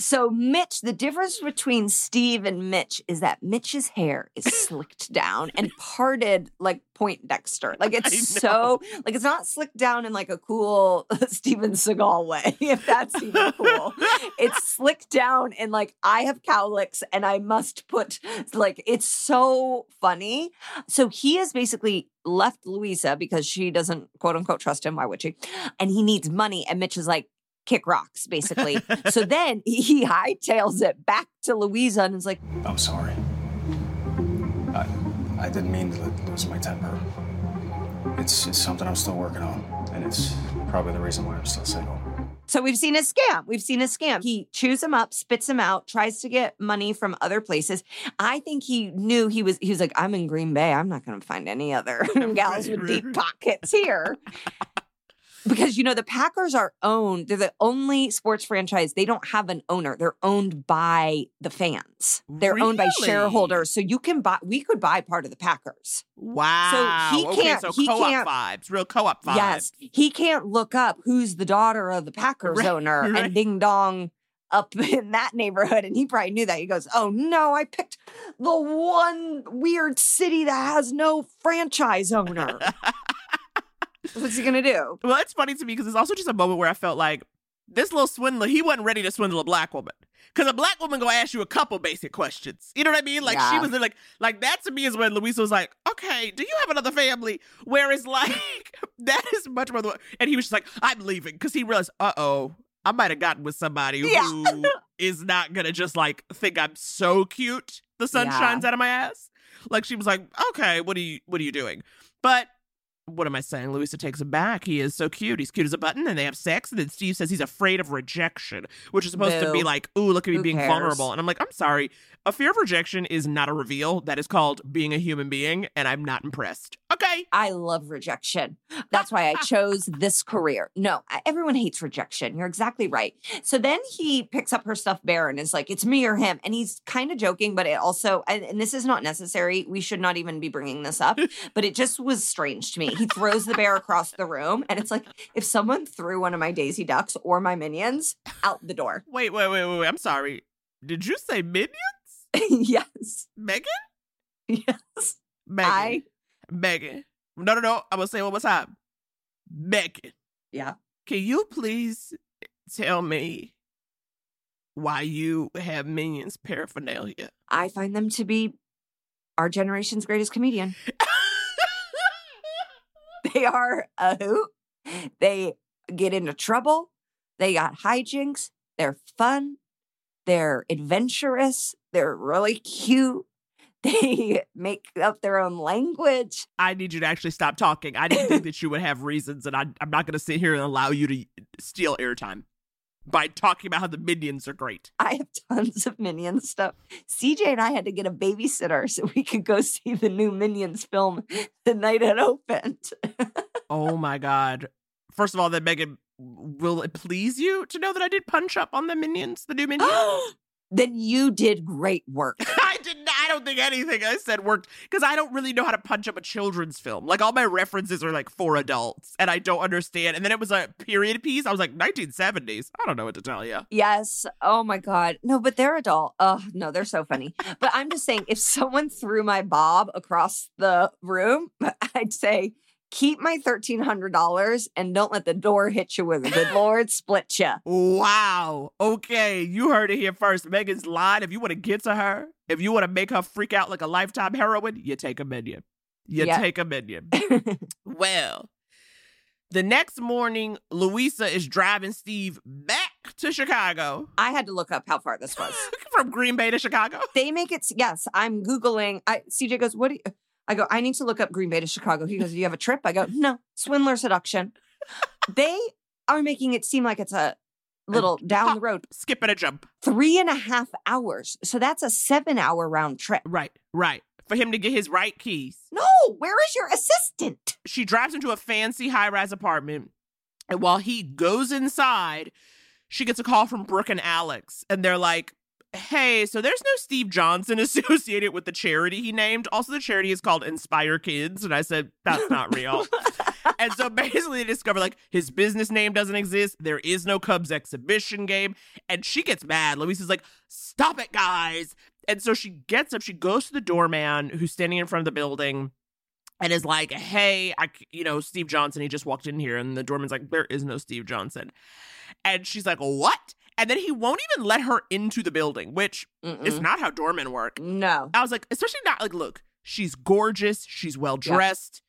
So Mitch, the difference between Steve and Mitch is that Mitch's hair is slicked down and parted like Poindexter. Like it's so like it's not slicked down in like a cool Steven Seagal way, if that's even cool. it's slicked down in like I have cowlicks and I must put like it's so funny. So he has basically left Louisa because she doesn't quote unquote trust him. Why would she? And he needs money. And Mitch is like, kick rocks, basically. so then he hightails it back to Louisa and is like, I'm sorry. I, I didn't mean to lose my temper. It's, it's something I'm still working on, and it's probably the reason why I'm still single. So we've seen a scam. We've seen a scam. He chews him up, spits him out, tries to get money from other places. I think he knew he was he was like, I'm in Green Bay. I'm not gonna find any other gals with deep pockets here. Because you know the Packers are owned. They're the only sports franchise. They don't have an owner. They're owned by the fans. They're owned by shareholders. So you can buy. We could buy part of the Packers. Wow. So he okay, can't. so he co-op can't. vibes, real co-op vibes. Yes, he can't look up who's the daughter of the Packers Right, owner right. and ding dong up in that neighborhood. And he probably knew that. He goes, "Oh no, I picked the one weird city that has no franchise owner." What's he gonna do? Well, it's funny to me because it's also just a moment where I felt like this little swindler, he wasn't ready to swindle a black woman. Because a black woman gonna ask you a couple basic questions. You know what I mean? Like she Yeah. was like, like that to me is when Louisa was like, "Okay, do you have another family?" Whereas like that is much more. The, one and he was just like, "I'm leaving," because he realized, "Uh oh, I might have gotten with somebody Yeah. who is not gonna just like think I'm so cute. The sun Yeah. shines out of my ass." Like she was like, "Okay, what are you what are you doing?" But what am I saying? Louisa takes him back. He is so cute. He's cute as a button, and they have sex. And then Steve says he's afraid of rejection, which is supposed to be like, "Ooh, look at me Who being cares? vulnerable." And I'm like, "I'm sorry. A fear of rejection is not a reveal. That is called being a human being, and I'm not impressed." Okay. I love rejection. That's why I chose this career. No, everyone hates rejection. You're exactly right. So then he picks up her stuffed bear and is like, it's me or him. And he's kind of joking, but it also, and, and this is not necessary. We should not even be bringing this up, but it just was strange to me. He throws the bear across the room. And it's like, if someone threw one of my Daisy Ducks or my minions out the door. Wait, wait, wait, wait, wait. I'm sorry. Did you say minions? yes. Megan? Yes. Megan. I, Megan. No, no, no. I'm gonna say one more time. Megan. yeah. Can you please tell me why you have minions paraphernalia? I find them to be our generation's greatest comedian. They are a hoot. They get into trouble. They got hijinks. They're fun. They're adventurous. They're really cute. They make up their own language. I need you to actually stop talking. I didn't think that you would have reasons, and I, I'm not going to sit here and allow you to steal airtime by talking about how the minions are great. I have tons of Minions stuff. CJ and I had to get a babysitter so we could go see the new Minions film the night it opened. Oh my god! First of all, that Megan, will it please you to know that I did punch up on the minions, the new minions? then you did great work. I don't think anything I said worked because I don't really know how to punch up a children's film. Like all my references are like for adults, and I don't understand. And then it was a period piece. I was like 1970s. I don't know what to tell you. Yes. Oh my God. No, but they're adult. Oh, no, they're so funny. But I'm just saying, if someone threw my bob across the room, I'd say, keep my $1,300 and don't let the door hit you with a good Lord split you. Wow. Okay, you heard it here first. Megan's line. If you want to get to her, if you want to make her freak out like a lifetime heroine, you take a minion. You Yep. take a minion. well, the next morning, Louisa is driving Steve back to Chicago I had to look up how far this was. from Green Bay to Chicago. They make it, yes, I'm Googling. I CJ goes, what do you, I go, I need to look up Green Bay to Chicago. He goes, Do you have a trip? I go, No, swindler seduction. they are making it seem like it's a little down the road. Skip and a jump. Three and a half hours. So that's a seven hour round trip. Right, right. For him to get his right keys. No, where is your assistant? She drives into a fancy high rise apartment. And while he goes inside, she gets a call from Brooke and Alex. And they're like, hey, so there's no Steve Johnson associated with the charity he named. Also, the charity is called Inspire Kids. And I said, that's not real. and so basically, they discover like his business name doesn't exist. There is no Cubs exhibition game. And she gets mad. Louise is like, stop it, guys. And so she gets up, she goes to the doorman who's standing in front of the building and is like, hey, I, you know, Steve Johnson, he just walked in here. And the doorman's like, there is no Steve Johnson. And she's like, what? And then he won't even let her into the building, which is Mm-mm. not how doormen work. No. I was like, especially not like, look, she's gorgeous, she's well dressed.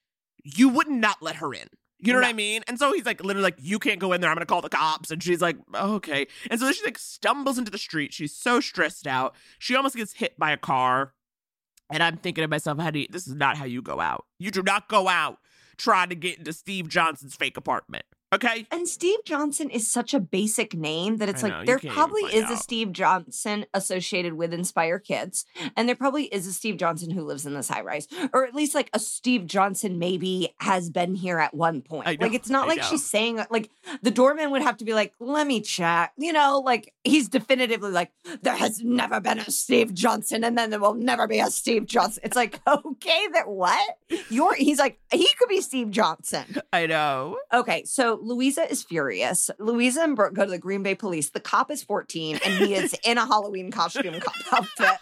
You would not let her in. You know what I mean? And so he's like, literally, like, you can't go in there. I'm gonna call the cops. And she's like, oh, okay. And so then she like stumbles into the street. She's so stressed out. She almost gets hit by a car. And I'm thinking to myself, honey, this is not how you go out. You do not go out trying to get into Steve Johnson's fake apartment. Okay. And Steve Johnson is such a basic name that it's like there probably is a. Steve Johnson associated with Inspire Kids, and there probably is a Steve Johnson who lives in this high rise, or at least like a Steve Johnson maybe has been here at one point. Know, like it's not I like know. she's saying like the doorman would have to be like, "Let me check," you know, like he's definitively like, "There has never been a Steve Johnson, and then there will never be a Steve Johnson." It's like, okay, that what? You're he's like he could be Steve Johnson. I know. Okay, so Louisa is furious. Louisa and Brooke go to the Green Bay police. The cop is 14 and he is in a Halloween costume cop outfit.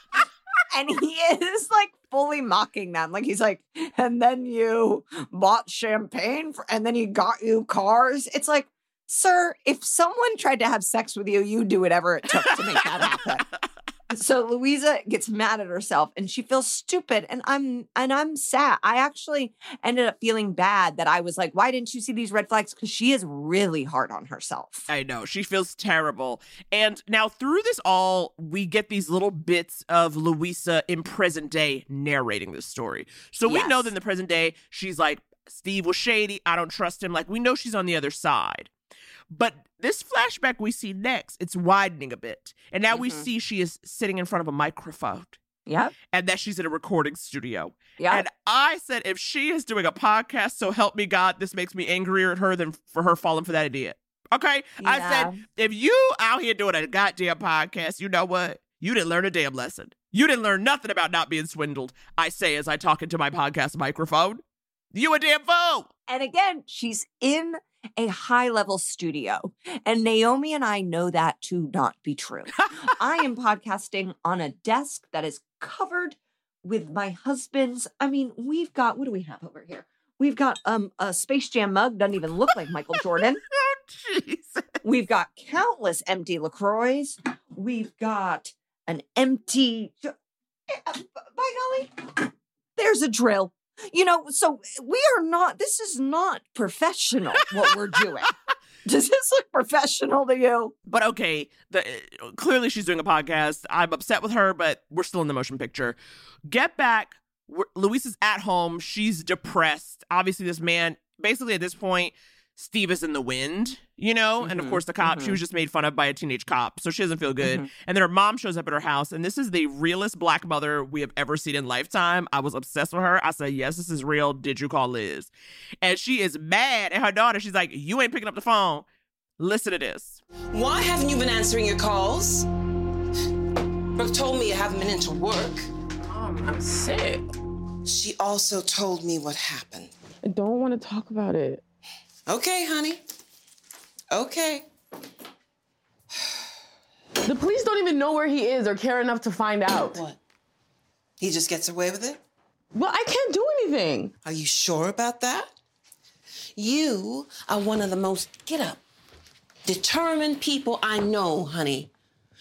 And he is like fully mocking them. Like he's like, and then you bought champagne for, and then he got you cars. It's like, sir, if someone tried to have sex with you, you do whatever it took to make that happen. So Louisa gets mad at herself and she feels stupid and I'm and I'm sad. I actually ended up feeling bad that I was like, why didn't you see these red flags? Because she is really hard on herself. I know. She feels terrible. And now through this all, we get these little bits of Louisa in present day narrating this story. So we know that in the present day, she's like, Steve was shady. I don't trust him. Like, we know she's on the other side. But this flashback we see next, it's widening a bit. And now we Mhm. see she is sitting in front of a microphone Yeah. and that she's in a recording studio. Yeah. And I said, if she is doing a podcast, so help me God, this makes me angrier at her than for her falling for that idiot. Okay? I said, if you out here doing a goddamn podcast, you know what? You didn't learn a damn lesson. You didn't learn nothing about not being swindled. I say as I talk into my podcast microphone. You a damn fool. And again, she's in a high level studio. And Naomi and I know that to not be true. I am podcasting on a desk that is covered with my husband's. I mean, we've got, what do we have over here? We've got um a Space Jam mug, doesn't even look like Michael Jordan. oh, Jesus. We've got countless empty LaCroix. We've got an empty, by golly, there's a drill. You know, so eh, we are not, this is not professional what we're doing. Does this look professional to you? But okay, the, eh, oh, clearly she's doing a podcast. I'm upset with her, but we're still in the motion picture. Get back. Is at home. She's depressed. Obviously, this man, basically at this point, Steve is in the wind, you know? And of Mhm, course, the cop, she mhm. was just made fun of by a teenage cop. So she doesn't feel good. Mhm. And then her mom shows up at her house. And this is the realest black mother we have ever seen in Lifetime. I was obsessed with her. I said, Yes, this is real. Did you call Liz? And she is mad at her daughter. She's like, You ain't picking up the phone. Listen to this. Why haven't you been answering your calls? Brooke told me you haven't been into work. Mom, I'm sick. She also told me what happened. I don't want to talk about it. Okay, honey. Okay. The police don't even know where he is or care enough to find out. What? He just gets away with it? Well, I can't do anything. Are you sure about that? You are one of the most get up, determined people I know, honey.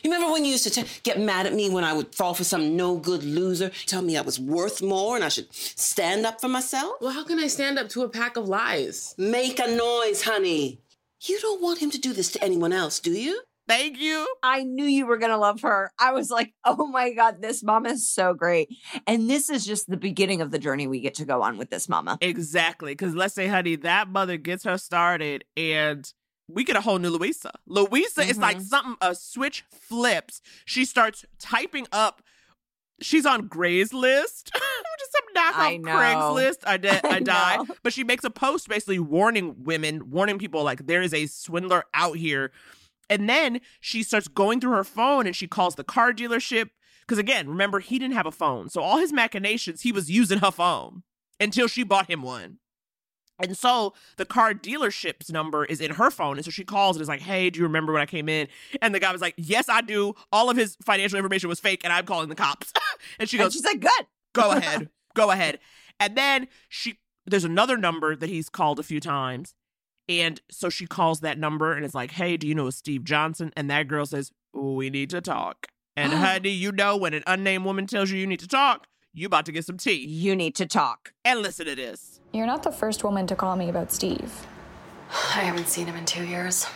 You remember when you used to t- get mad at me when I would fall for some no good loser, tell me I was worth more and I should stand up for myself? Well, how can I stand up to a pack of lies? Make a noise, honey. You don't want him to do this to anyone else, do you? Thank you. I knew you were going to love her. I was like, oh my God, this mama is so great. And this is just the beginning of the journey we get to go on with this mama. Exactly. Because let's say, honey, that mother gets her started and we get a whole new Louisa. Louisa is like Mhm. something, a switch flips. She starts typing up. She's on Gray's list, is some knockoff. Craigslist. I, di- I, I die. know. But she makes a post basically warning women, warning people like there is a swindler out here. And then she starts going through her phone and she calls the car dealership. Because again, remember, he didn't have a phone. So all his machinations, he was using her phone until she bought him one. And so the car dealership's number is in her phone. And so she calls and is like, Hey, do you remember when I came in? And the guy was like, Yes, I do. All of his financial information was fake and I'm calling the cops. and she And goes, she's like, Good. Go ahead. Go ahead. And then she there's another number that he's called a few times. And so she calls that number and is like, Hey, do you know a Steve Johnson? And that girl says, We need to talk. And honey, you know when an unnamed woman tells you you need to talk, you about to get some tea. You need to talk. And listen to this. You're not the first woman to call me about Steve. I haven't seen him in two years.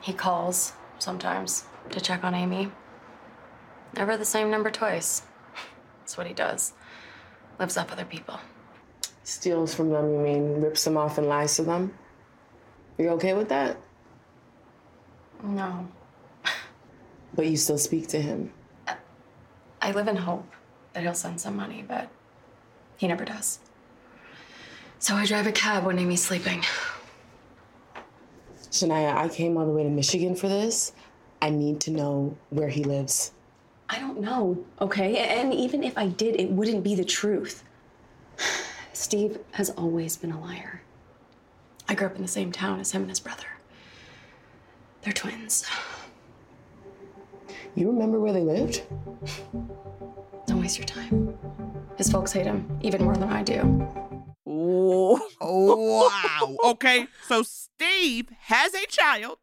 He calls sometimes to check on Amy. Never the same number twice. That's what he does. Lives up other people. Steals from them, you mean rips them off and lies to them? You okay with that? No. But you still speak to him. I live in hope that he'll send some money, but he never does. So I drive a cab when Amy's sleeping. Shania, I came all the way to Michigan for this. I need to know where he lives. I don't know, okay? And even if I did, it wouldn't be the truth. Steve has always been a liar. I grew up in the same town as him and his brother. They're twins. You remember where they lived? Don't waste your time. His folks hate him even more than I do. Wow. Okay. So Steve has a child.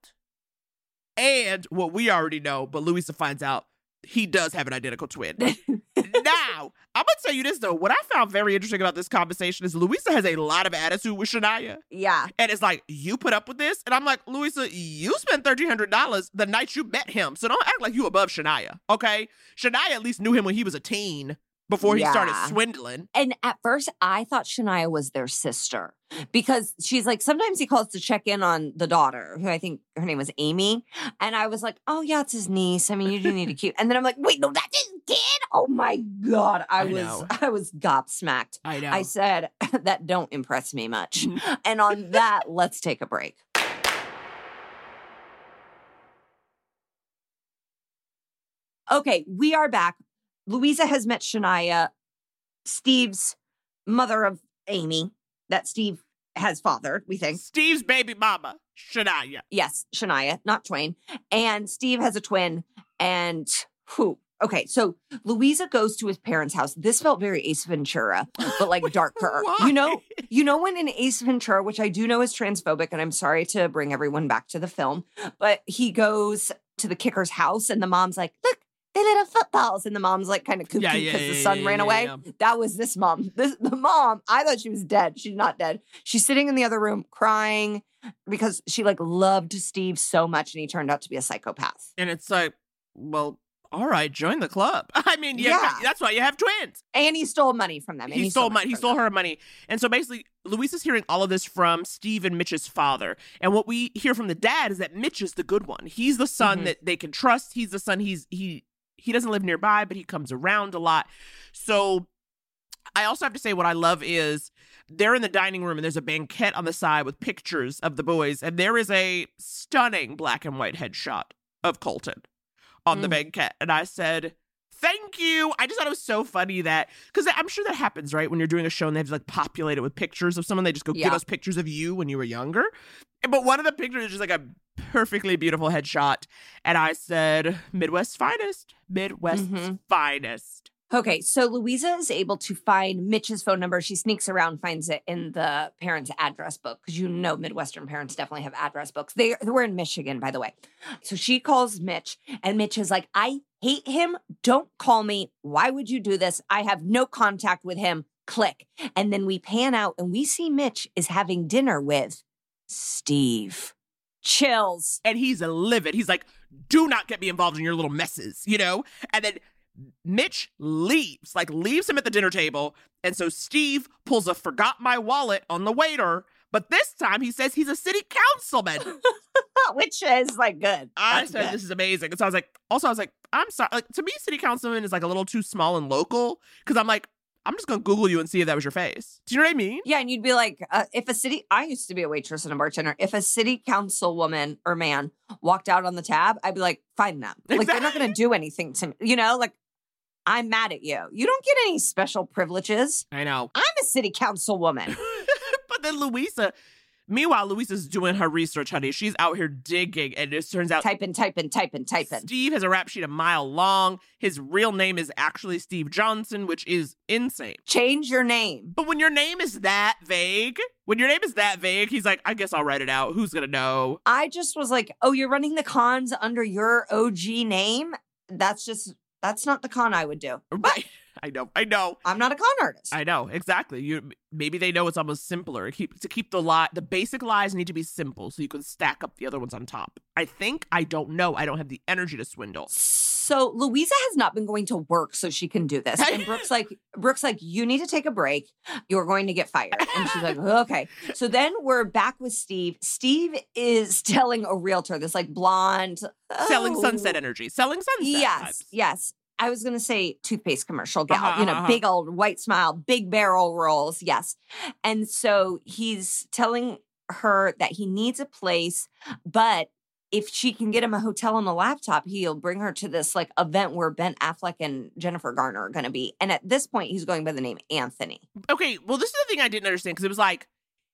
And what we already know, but Louisa finds out he does have an identical twin. now, I'm gonna tell you this though. What I found very interesting about this conversation is Louisa has a lot of attitude with Shania. Yeah. And it's like, you put up with this? And I'm like, Louisa, you spent $1,300 the night you met him. So don't act like you above Shania, okay? Shania at least knew him when he was a teen before he started swindling. And at first, I thought Shania was their sister because she's like, sometimes he calls to check in on the daughter, who I think her name was Amy. And I was like, oh, yeah, it's his niece. I mean, you do need a keep. And then I'm like, wait, no, that's his kid. Oh my God. I, I was, know. I was gobsmacked. I know. I said, that don't impress me much. and on that, let's take a break. Okay, we are back. Louisa has met Shania, Steve's mother of Amy, that Steve has fathered, we think. Steve's baby mama, Shania. Yes, Shania, not Twain. And Steve has a twin. And who? Okay, so Louisa goes to his parents' house. This felt very Ace Ventura, but like darker. You know, you know when in Ace Ventura, which I do know is transphobic, and I'm sorry to bring everyone back to the film, but he goes to the kicker's house, and the mom's like, "Look, they little footballs," and the mom's like kind of kooky Yeah, because yeah, the yeah, son yeah, ran yeah, away. yeah. That was this mom. This the mom. I thought she was dead. She's not dead. She's sitting in the other room crying because she like loved Steve so much, and he turned out to be a psychopath. And it's like, well, all right, join the club. I mean, yeah, Yeah. that's why you have twins. And he stole money from them. And He, stole money. He stole her money. And so basically, Luis is hearing all of this from Steve and Mitch's father. And what we hear from the dad is that Mitch is the good one. He's the son Mhm. that they can trust. He's the son. He's he he doesn't live nearby, but he comes around a lot. So I also have to say what I love is they're in the dining room and there's a banquette on the side with pictures of the boys, and there is a stunning black and white headshot of Colton on the Mm. banquette. And I said, Thank you. I just thought it was so funny that because I'm sure that happens, right? When you're doing a show and they have to like populate it with pictures of someone, they just go give us pictures of you when you were younger. But one of the pictures is just like a perfectly beautiful headshot. And I said, Midwest finest. Midwest Mhm. finest. Okay, so Louisa is able to find Mitch's phone number. She sneaks around, finds it in the parents' address book because you know Midwestern parents definitely have address books. They we're in Michigan, by the way. So she calls Mitch, and Mitch is like, "I hate him. Don't call me. Why would you do this? I have no contact with him." Click, and then we pan out, and we see Mitch is having dinner with Steve. Chills. And he's livid. He's like, do not get me involved in your little messes, you know? And then Mitch leaves, like leaves him at the dinner table. And so Steve pulls a forgot my wallet on the waiter. But this time he says he's a city councilman. Which is like good. I That's said good. this is amazing. And so I was like, also I was like, I'm sorry. Like to me, city councilman is like a little too small and local. Cause I'm like, I'm just gonna Google you and see if that was your face. Do you know what I mean? Yeah, and you'd be like, uh, if a city, I used to be a waitress and a bartender. If a city councilwoman or man walked out on the tab, I'd be like, find them. Like they're not going to do anything to me. You know, like I'm mad at you. You don't get any special privileges. I know. I'm a city councilwoman. but then Louisa, meanwhile, Louisa's doing her research, honey. She's out here digging, and it turns out typing, typing, typing, typing. Steve has a rap sheet a mile long. His real name is actually Steve Johnson, which is insane. Change your name. But when your name is that vague, when your name is that vague, he's like, I guess I'll write it out. Who's gonna know? I just was like, oh, you're running the cons under your OG name? That's just that's not the con I would do. Right. I know. I know. I'm not a con artist. I know exactly. You maybe they know it's almost simpler. Keep to keep the lie. The basic lies need to be simple, so you can stack up the other ones on top. I think. I don't know. I don't have the energy to swindle. So Louisa has not been going to work so she can do this. And Brooke's like, Brooke's like, you need to take a break. You're going to get fired. And she's like, oh, okay. So then we're back with Steve. Steve is telling a realtor, this like blonde, Selling oh, sunset energy. Selling sunset. Yes, vibes. yes. I was gonna say toothpaste commercial gal, Uh-huh, you know, uh-huh. big old white smile, big barrel rolls, yes. And so he's telling her that he needs a place, but if she can get him a hotel and a laptop, he'll bring her to this like event where Ben Affleck and Jennifer Garner are gonna be. And at this point, he's going by the name Anthony. Okay. Well, this is the thing I didn't understand because it was like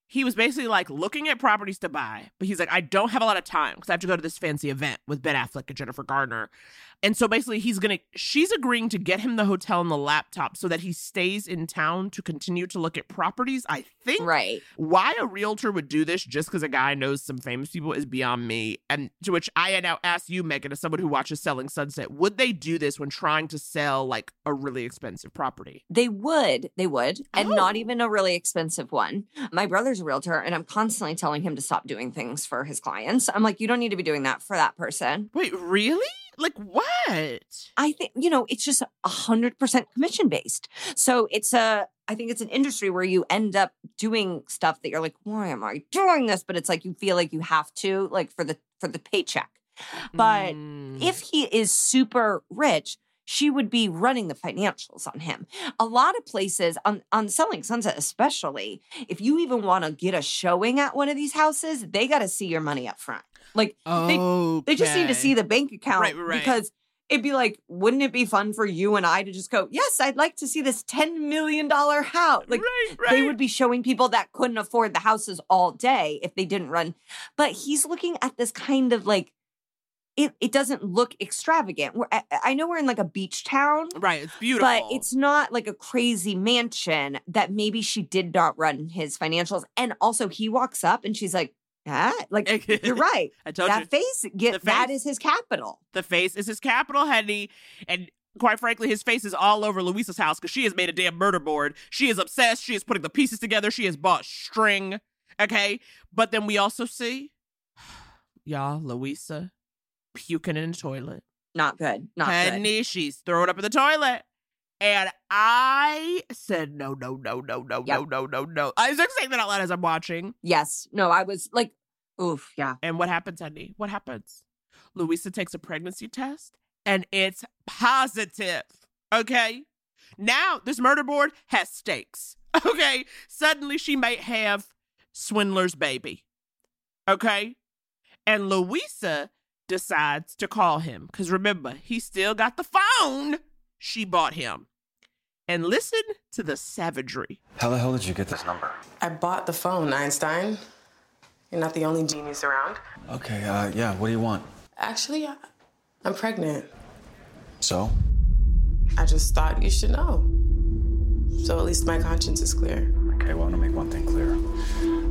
he was basically like looking at properties to buy, but he's like, I don't have a lot of time because I have to go to this fancy event with Ben Affleck and Jennifer Gardner. And so basically, he's gonna, she's agreeing to get him the hotel and the laptop so that he stays in town to continue to look at properties. I think. Right. Why a realtor would do this just because a guy knows some famous people is beyond me. And to which I now ask you, Megan, as someone who watches Selling Sunset, would they do this when trying to sell like a really expensive property? They would, they would, and Oh. not even a really expensive one. My brother's a realtor, and I'm constantly telling him to stop doing things for his clients. I'm like, you don't need to be doing that for that person. Wait, really? Like what? I think, you know, it's just a hundred percent commission based. So it's a, I think it's an industry where you end up doing stuff that you're like, why am I doing this? But it's like you feel like you have to, like for the for the paycheck. But Mm. if he is super rich, she would be running the financials on him. A lot of places on, on Selling Sunset, especially, if you even want to get a showing at one of these houses, they got to see your money up front. Like they, they just need to see the bank account Right, right. because it'd be like, wouldn't it be fun for you and I to just go, yes, I'd like to see this $10 million house. Like they would be showing people that couldn't afford the houses all day if they didn't run. But he's looking at this kind of like, it, it doesn't look extravagant. We're, I, I know we're in like a beach town. Right, it's beautiful. But it's not like a crazy mansion that maybe she did not run his financials. And also he walks up and she's like, ah, like you're right. I told that you. face, get face- is his capital. The face is his capital, honey. And quite frankly, his face is all over Louisa's house because she has made a damn murder board. She is obsessed. She is putting the pieces together. She has bought string. Okay. But then we also see, y'all, Louisa puking in the toilet. Not good. Not good. honey, she's throwing up in the toilet. And I said, no, no, no, no, no, yep. no, no, no, no. I was like saying that out loud as I'm watching. Yes. No, I was like, oof, yeah. And what happens, Andy? What happens? Louisa takes a pregnancy test and it's positive. Okay. Now this murder board has stakes. Okay. Suddenly she might have Swindler's baby. Okay. And Louisa decides to call him because remember, he still got the phone she bought him. And listen to the savagery. How the hell did you get this number? I bought the phone, Einstein. You're not the only genius around. Okay, uh, yeah, what do you want? Actually, I- I'm pregnant. So? I just thought you should know. So at least my conscience is clear. Okay, well, I'm gonna make one thing clear.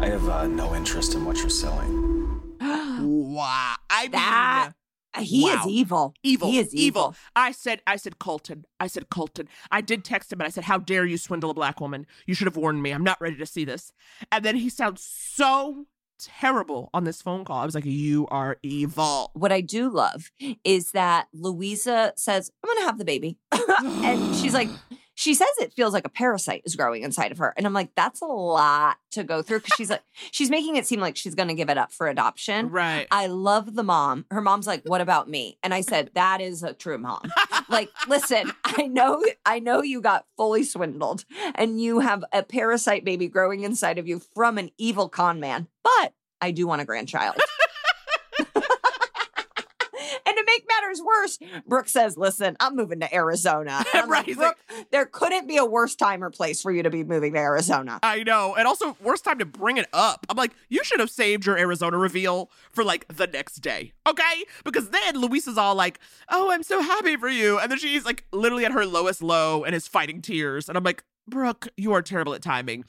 I have uh, no interest in what you're selling. wow. I That- mean, he is evil. Evil. He is evil. I said, I said, Colton. I said, Colton. I did text him and I said, How dare you swindle a black woman? You should have warned me. I'm not ready to see this. And then he sounds so terrible on this phone call. I was like, You are evil. What I do love is that Louisa says, I'm going to have the baby. and she's like, she says it feels like a parasite is growing inside of her. And I'm like, that's a lot to go through because she's like, she's making it seem like she's going to give it up for adoption. Right. I love the mom. Her mom's like, what about me? And I said, that is a true mom like, listen, I know, I know you got fully swindled and you have a parasite baby growing inside of you from an evil con man, but I do want a grandchild. And to worse, Brooke says, Listen, I'm moving to Arizona. Like, Right, like- Brooke, there couldn't be a worse time or place for you to be moving to Arizona. I know. And also, worst time to bring it up. I'm like, you should have saved your Arizona reveal for like the next day. Okay? Because then Louisa's all like, oh, I'm so happy for you. And then she's like literally at her lowest low and is fighting tears. And I'm like, Brooke, you are terrible at timing.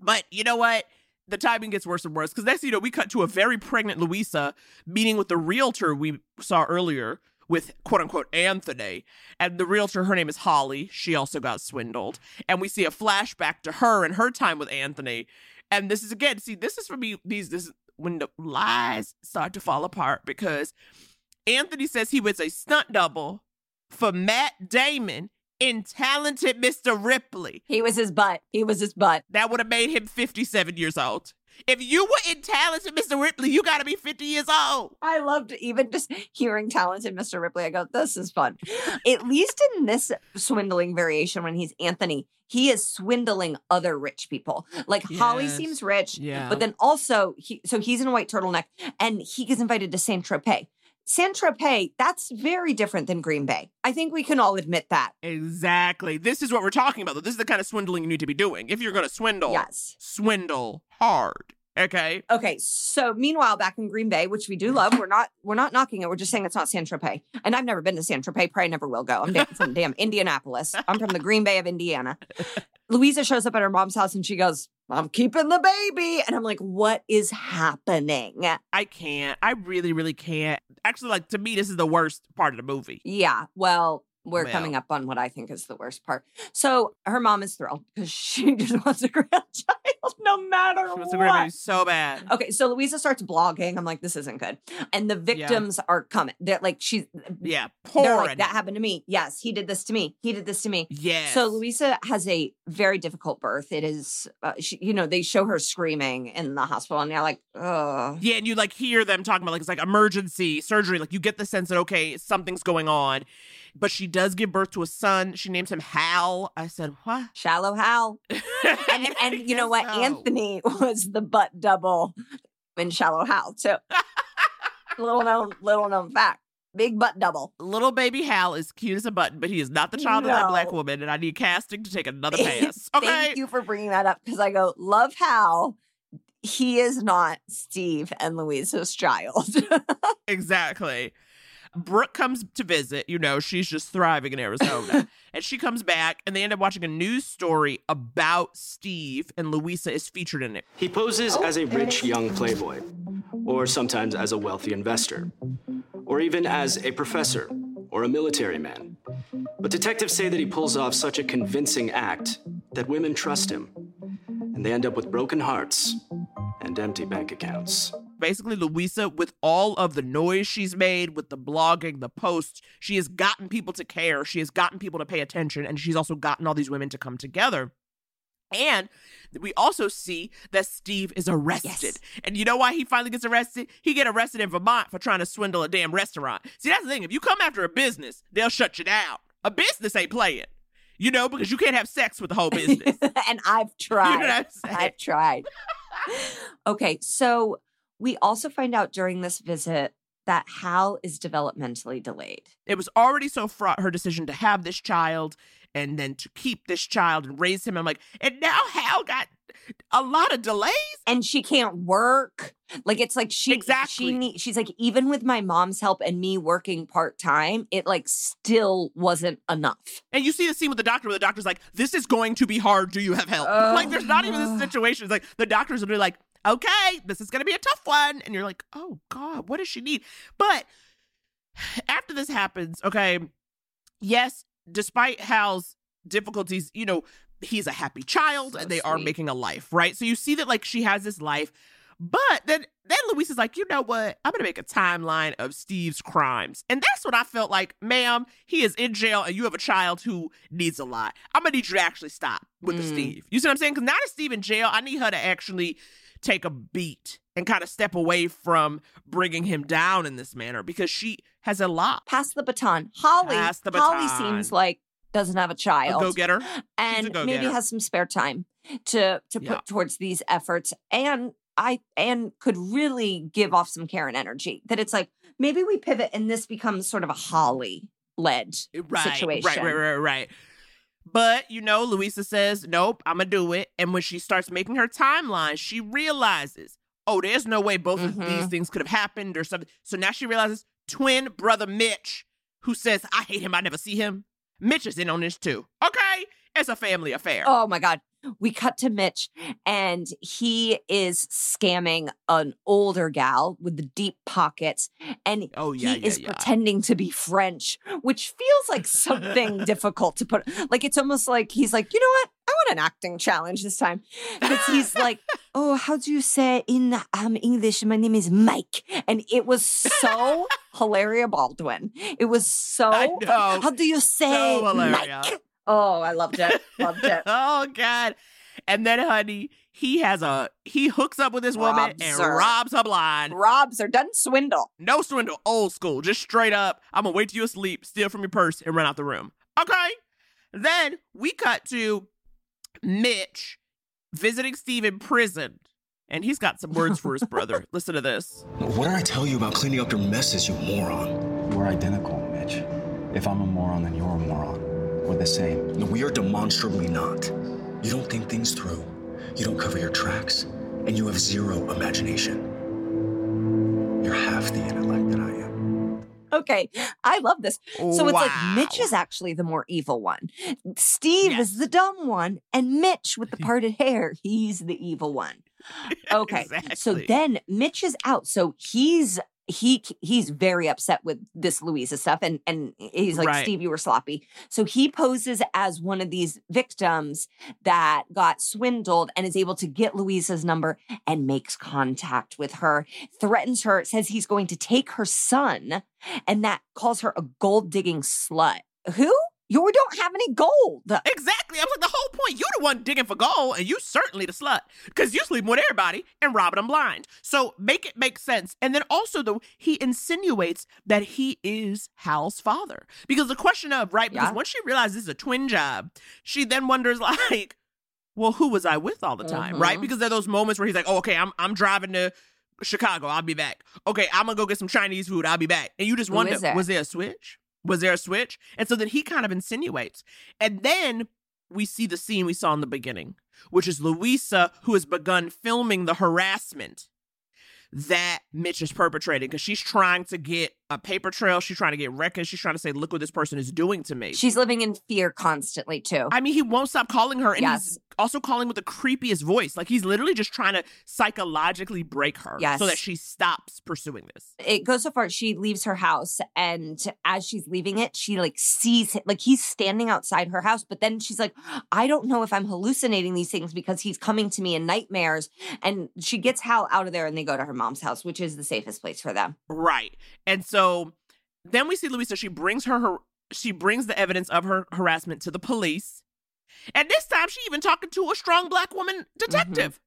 But you know what? The timing gets worse and worse because next, you know, we cut to a very pregnant Louisa meeting with the realtor we saw earlier with quote unquote Anthony. And the realtor, her name is Holly. She also got swindled. And we see a flashback to her and her time with Anthony. And this is again, see, this is for me, these this when the lies start to fall apart because Anthony says he was a stunt double for Matt Damon in Talented Mr. Ripley. He was his butt. He was his butt. That would have made him 57 years old. If you were in Talented Mr. Ripley, you got to be 50 years old. I loved even just hearing talented Mr. Ripley. I go, this is fun. At least in this swindling variation, when he's Anthony, he is swindling other rich people. Like Holly seems rich, Yeah. but then also he so he's in a white turtleneck and he gets invited to Saint Tropez. Saint Tropez, that's very different than Green Bay. I think we can all admit that. Exactly. This is what we're talking about. though. This is the kind of swindling you need to be doing. If you're going to swindle, Yes. swindle hard. Okay. Okay, so meanwhile, back in Green Bay, which we do love, we're not we're not knocking it. We're just saying it's not San Tropez, and I've never been to San Tropez. Probably never will go. I'm from damn Indianapolis. I'm from the Green Bay of Indiana. Louisa shows up at her mom's house and she goes, "I'm keeping the baby," and I'm like, "What is happening?" I can't. I really, really can't. Actually, like to me, this is the worst part of the movie. Yeah, well, we're Well. coming up on what I think is the worst part. So her mom is thrilled because she just wants a grandchild, no matter She wants what. grab so bad. Okay, so Louisa starts blogging. I'm like, this isn't good. And the victims are coming. They're like, she's Yeah, they're pouring. like, that happened to me. Yes, he did this to me. He did this to me. Yeah. So Louisa has a very difficult birth. It is, uh, she, you know, they show her screaming in the hospital, and you're like, oh, Yeah, and you like hear them talking about like it's like emergency surgery. Like you get the sense that okay, something's going on. But she does give birth to a son. She names him Hal. I said, what? shallow Hal. and and you know what? so. Anthony was the butt double in Shallow Hal too. little known, little known fact. Big butt double. Little baby Hal is cute as a button, but he is not the child of that black woman, and I need casting to take another pass. Okay. Thank you for bringing that up because I go love Hal. He is not Steve and Louisa's child. Exactly. Brooke comes to visit, you know, she's just thriving in Arizona. and she comes back and they end up watching a news story about Steve and Louisa is featured in it. He poses as a rich young playboy, or sometimes as a wealthy investor, or even as a professor or a military man. But detectives say that he pulls off such a convincing act that women trust him, and they end up with broken hearts and empty bank accounts. Basically, Louisa, with all of the noise she's made, with the blogging, the posts, she has gotten people to care. She has gotten people to pay attention, and she's also gotten all these women to come together. And we also see that Steve is arrested. And you know why he finally gets arrested? He get arrested in Vermont for trying to swindle a damn restaurant. See, that's the thing. If you come after a business, they'll shut you down. A business ain't playing. You know, because you can't have sex with the whole business. and I've tried. You know what I'm? I've tried. okay, so we also find out during this visit that Hal is developmentally delayed. it was already so fraught her decision to have this child and then to keep this child and raise him. I'm like, and now Hal got a lot of delays. And she can't work. Like it's like she Exactly. she need, she's like even with my mom's help and me working part-time, it like still wasn't enough. And you see the scene with the doctor where the doctor's like, this is going to be hard. Do you have help? like, there's not even this situation. It's like the doctors be like, okay, this is going to be a tough one. And you're like, oh, God, what does she need? But after this happens, okay, yes, despite Hal's difficulties, you know, he's a happy child and they are making a life, right? So you see that like she has this life. But then then Luis is like, you know what? I'm gonna make a timeline of Steve's crimes. And that's what I felt like, ma'am, he is in jail and you have a child who needs a lot. I'm gonna need you to actually stop with the Mm. Steve. You see what I'm saying? Because now that Steve in jail, I need her to actually take a beat and kind of step away from bringing him down in this manner because she has a lot. Pass the baton. Holly. Pass the Holly seems like doesn't have a child. go getter. and go maybe has some spare time to to Yeah. put towards these efforts and I and could really give off some Karen energy that it's like maybe we pivot and this becomes sort of a Holly led right, situation. Right, right, right, right. But you know, Louisa says, "Nope, I'm gonna do it." And when she starts making her timeline, she realizes, "Oh, there's no way both of these Mhm. things could have happened or something." So now she realizes twin brother Mitch, who says, "I hate him, I never see him." Mitch is in on this too. Okay, it's a family affair. Oh my God. We cut to Mitch and he is scamming an older gal with the deep pockets. And Oh, yeah, he yeah, is yeah. pretending to be French, which feels like something difficult to put. Like it's almost like he's like, you know what? I want an acting challenge this time. Because he's like, oh, how do you say in um, English? My name is Mike. And it was so Hilaria Baldwin. It was so. know. How do you say Mike? Oh, I loved it. Loved it. oh God. And then, honey, he has a he hooks up with this woman and her. robs her blind. Robs her, doesn't swindle. No swindle, old school, just straight up. I'm gonna wait till you asleep, steal from your purse, and run out the room. Okay. Then we cut to Mitch visiting Steve in prison, and he's got some words for his brother. Listen to this. What did I tell you about cleaning up your messes, you moron? We're identical, Mitch. If I'm a moron, then you're a moron. We're the same. No, we are demonstrably not. You don't think things through. You don't cover your tracks. And you have zero imagination. You're half the intellect that I am. Okay, I love this. So it's like Mitch is actually the more evil one. Steve is the dumb one, and Mitch with the parted hair, he's the evil one. Okay, so then Mitch is out. So he's he he's very upset with this Louisa stuff, and and he's like, Right. Steve, you were sloppy. So he poses as one of these victims that got swindled and is able to get Louisa's number and makes contact with her, threatens her, says he's going to take her son, and that calls her a gold digging slut. Who? You don't have any gold. Exactly. I was like, the whole point. You're the one digging for gold, and you certainly the slut. Because you sleeping with everybody and robbing them blind. So make it make sense. And then also, though, he insinuates that he is Hal's father. Because the question of, right, because Yeah. once she realizes this is a twin job, she then wonders, like, well, who was I with all the time, right? Mhm. Because there are those moments where he's like, oh, okay, I'm I'm driving to Chicago, I'll be back. Okay, I'm gonna go get some Chinese food, I'll be back. And you just Who wonder, was there a switch? Was there a switch? And so then he kind of insinuates. And then we see the scene we saw in the beginning, which is Louisa, who has begun filming the harassment that Mitch is perpetrating because she's trying to get a paper trail. She's trying to get records. She's trying to say, look what this person is doing to me. She's living in fear constantly too. I mean, he won't stop calling her, and Yes. he's also calling with the creepiest voice. Like he's literally just trying to psychologically break her, Yes. so that she stops pursuing this. it goes so far she leaves her house and as she's leaving it she like sees him like he's standing outside her house but then she's like i don't know if i'm hallucinating these things because he's coming to me in nightmares and she gets hal out of there and they go to her mom's house which is the safest place for them Right, and so then we see Louisa. She brings her, her she brings the evidence of her harassment to the police, and this time she even talking to a strong black woman mm-hmm. detective.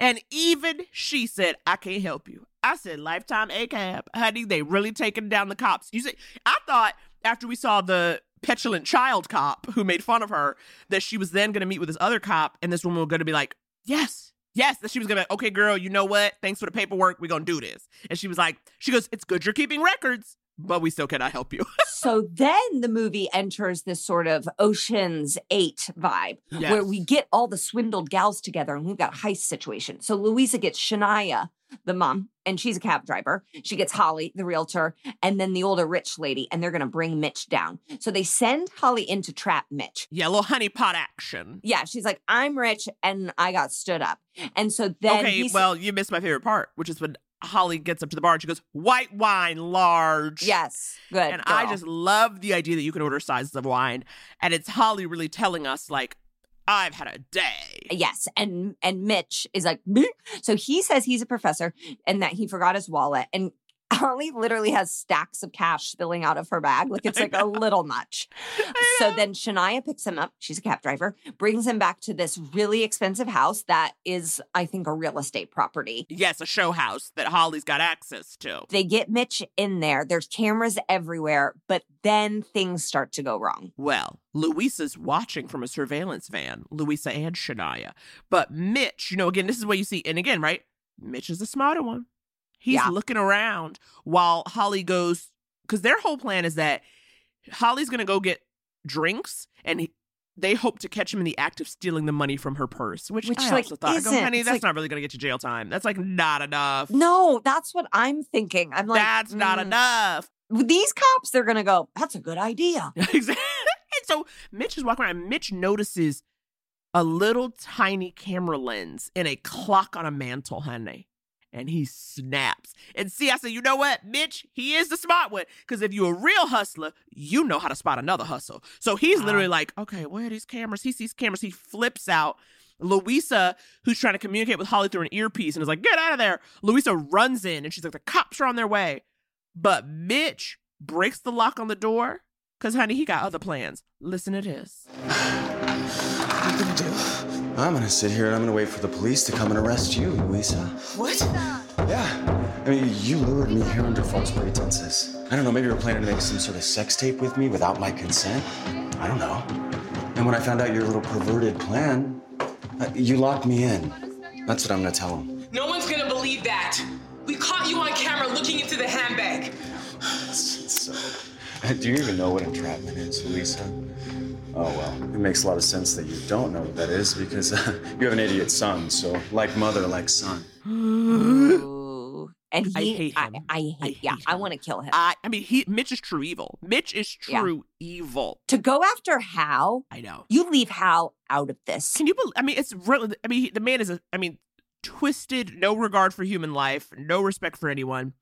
And even she said, I can't help you. I said, lifetime ACAB. Honey, they really taking down the cops. You see, I thought after we saw the petulant child cop who made fun of her, that she was then going to meet with this other cop, and this woman was going to be like, yes, yes, that she was going to be like, okay, girl, you know what? Thanks for the paperwork. We're going to do this. And she was like, she goes, it's good you're keeping records, but we still cannot help you. so then the movie enters this sort of oceans 8 vibe Yes. where we get all the swindled gals together and we've got a heist situation so louisa gets shania the mom and she's a cab driver she gets holly the realtor and then the older rich lady and they're going to bring mitch down so they send holly in to trap mitch yeah, little honeypot action. yeah she's like i'm rich and i got stood up and so then okay, well, you missed my favorite part, which is when Holly gets up to the bar and she goes, white wine, large. yes good And I just love the idea that you can order sizes of wine. And it's Holly really telling us, like, I've had a day. Yes, and and Mitch is like, "Bleh." so he says he's a professor and that he forgot his wallet, and Holly literally has stacks of cash spilling out of her bag. Like it's like a little much. So then Shania picks him up. She's a cab driver, brings him back to this really expensive house that is, I think, a real estate property. Yes, a show house that Holly's got access to. They get Mitch in there. There's cameras everywhere, but then things start to go wrong. Well, Louisa's watching from a surveillance van, Louisa and Shania. But Mitch, you know, again, this is what you see. And again, right? Mitch is the smarter one. He's Yeah. looking around while Holly goes, because their whole plan is that Holly's going to go get drinks and he, they hope to catch him in the act of stealing the money from her purse, which, Which, I like, also thought, I go, isn't. honey, It's that's like- not really going to get you jail time. That's like not enough. No, that's what I'm thinking. I'm like, that's not mm, enough. These cops, they're going to go, that's a good idea. Exactly. And so Mitch is walking around. and Mitch notices a little tiny camera lens in a clock on a mantle, honey. And he snaps. And see, I said, you know what, Mitch? He is the smart one. Because if you're a real hustler, you know how to spot another hustle. So he's literally like, okay, where are these cameras? He sees cameras. He flips out. Louisa, who's trying to communicate with Holly through an earpiece, and is like, get out of there. Louisa runs in, and she's like, the cops are on their way. But Mitch breaks the lock on the door because, honey, he got other plans. Listen to this. I'm gonna sit here and I'm gonna wait for the police to come and arrest you, Louisa. What? Yeah. I mean, you lured me here under false pretenses. I don't know, maybe you were planning to make some sort of sex tape with me without my consent. I don't know. And when I found out your little perverted plan, uh, you locked me in. That's what I'm gonna tell him. No one's gonna believe that. We caught you on camera looking into the handbag. So, do you even know what entrapment is, Louisa? Oh, well, it makes a lot of sense that you don't know what that is because uh, you have an idiot son, so like mother, like son. Ooh. And I hate him. I, hate, yeah, I want to kill him. I, I mean, he Mitch is true evil. Mitch is Yeah. true evil. to go after Hal, I know. you leave Hal out of this. Can you believe? I mean, it's really. I mean, the man is a. I mean, twisted, no regard for human life, no respect for anyone.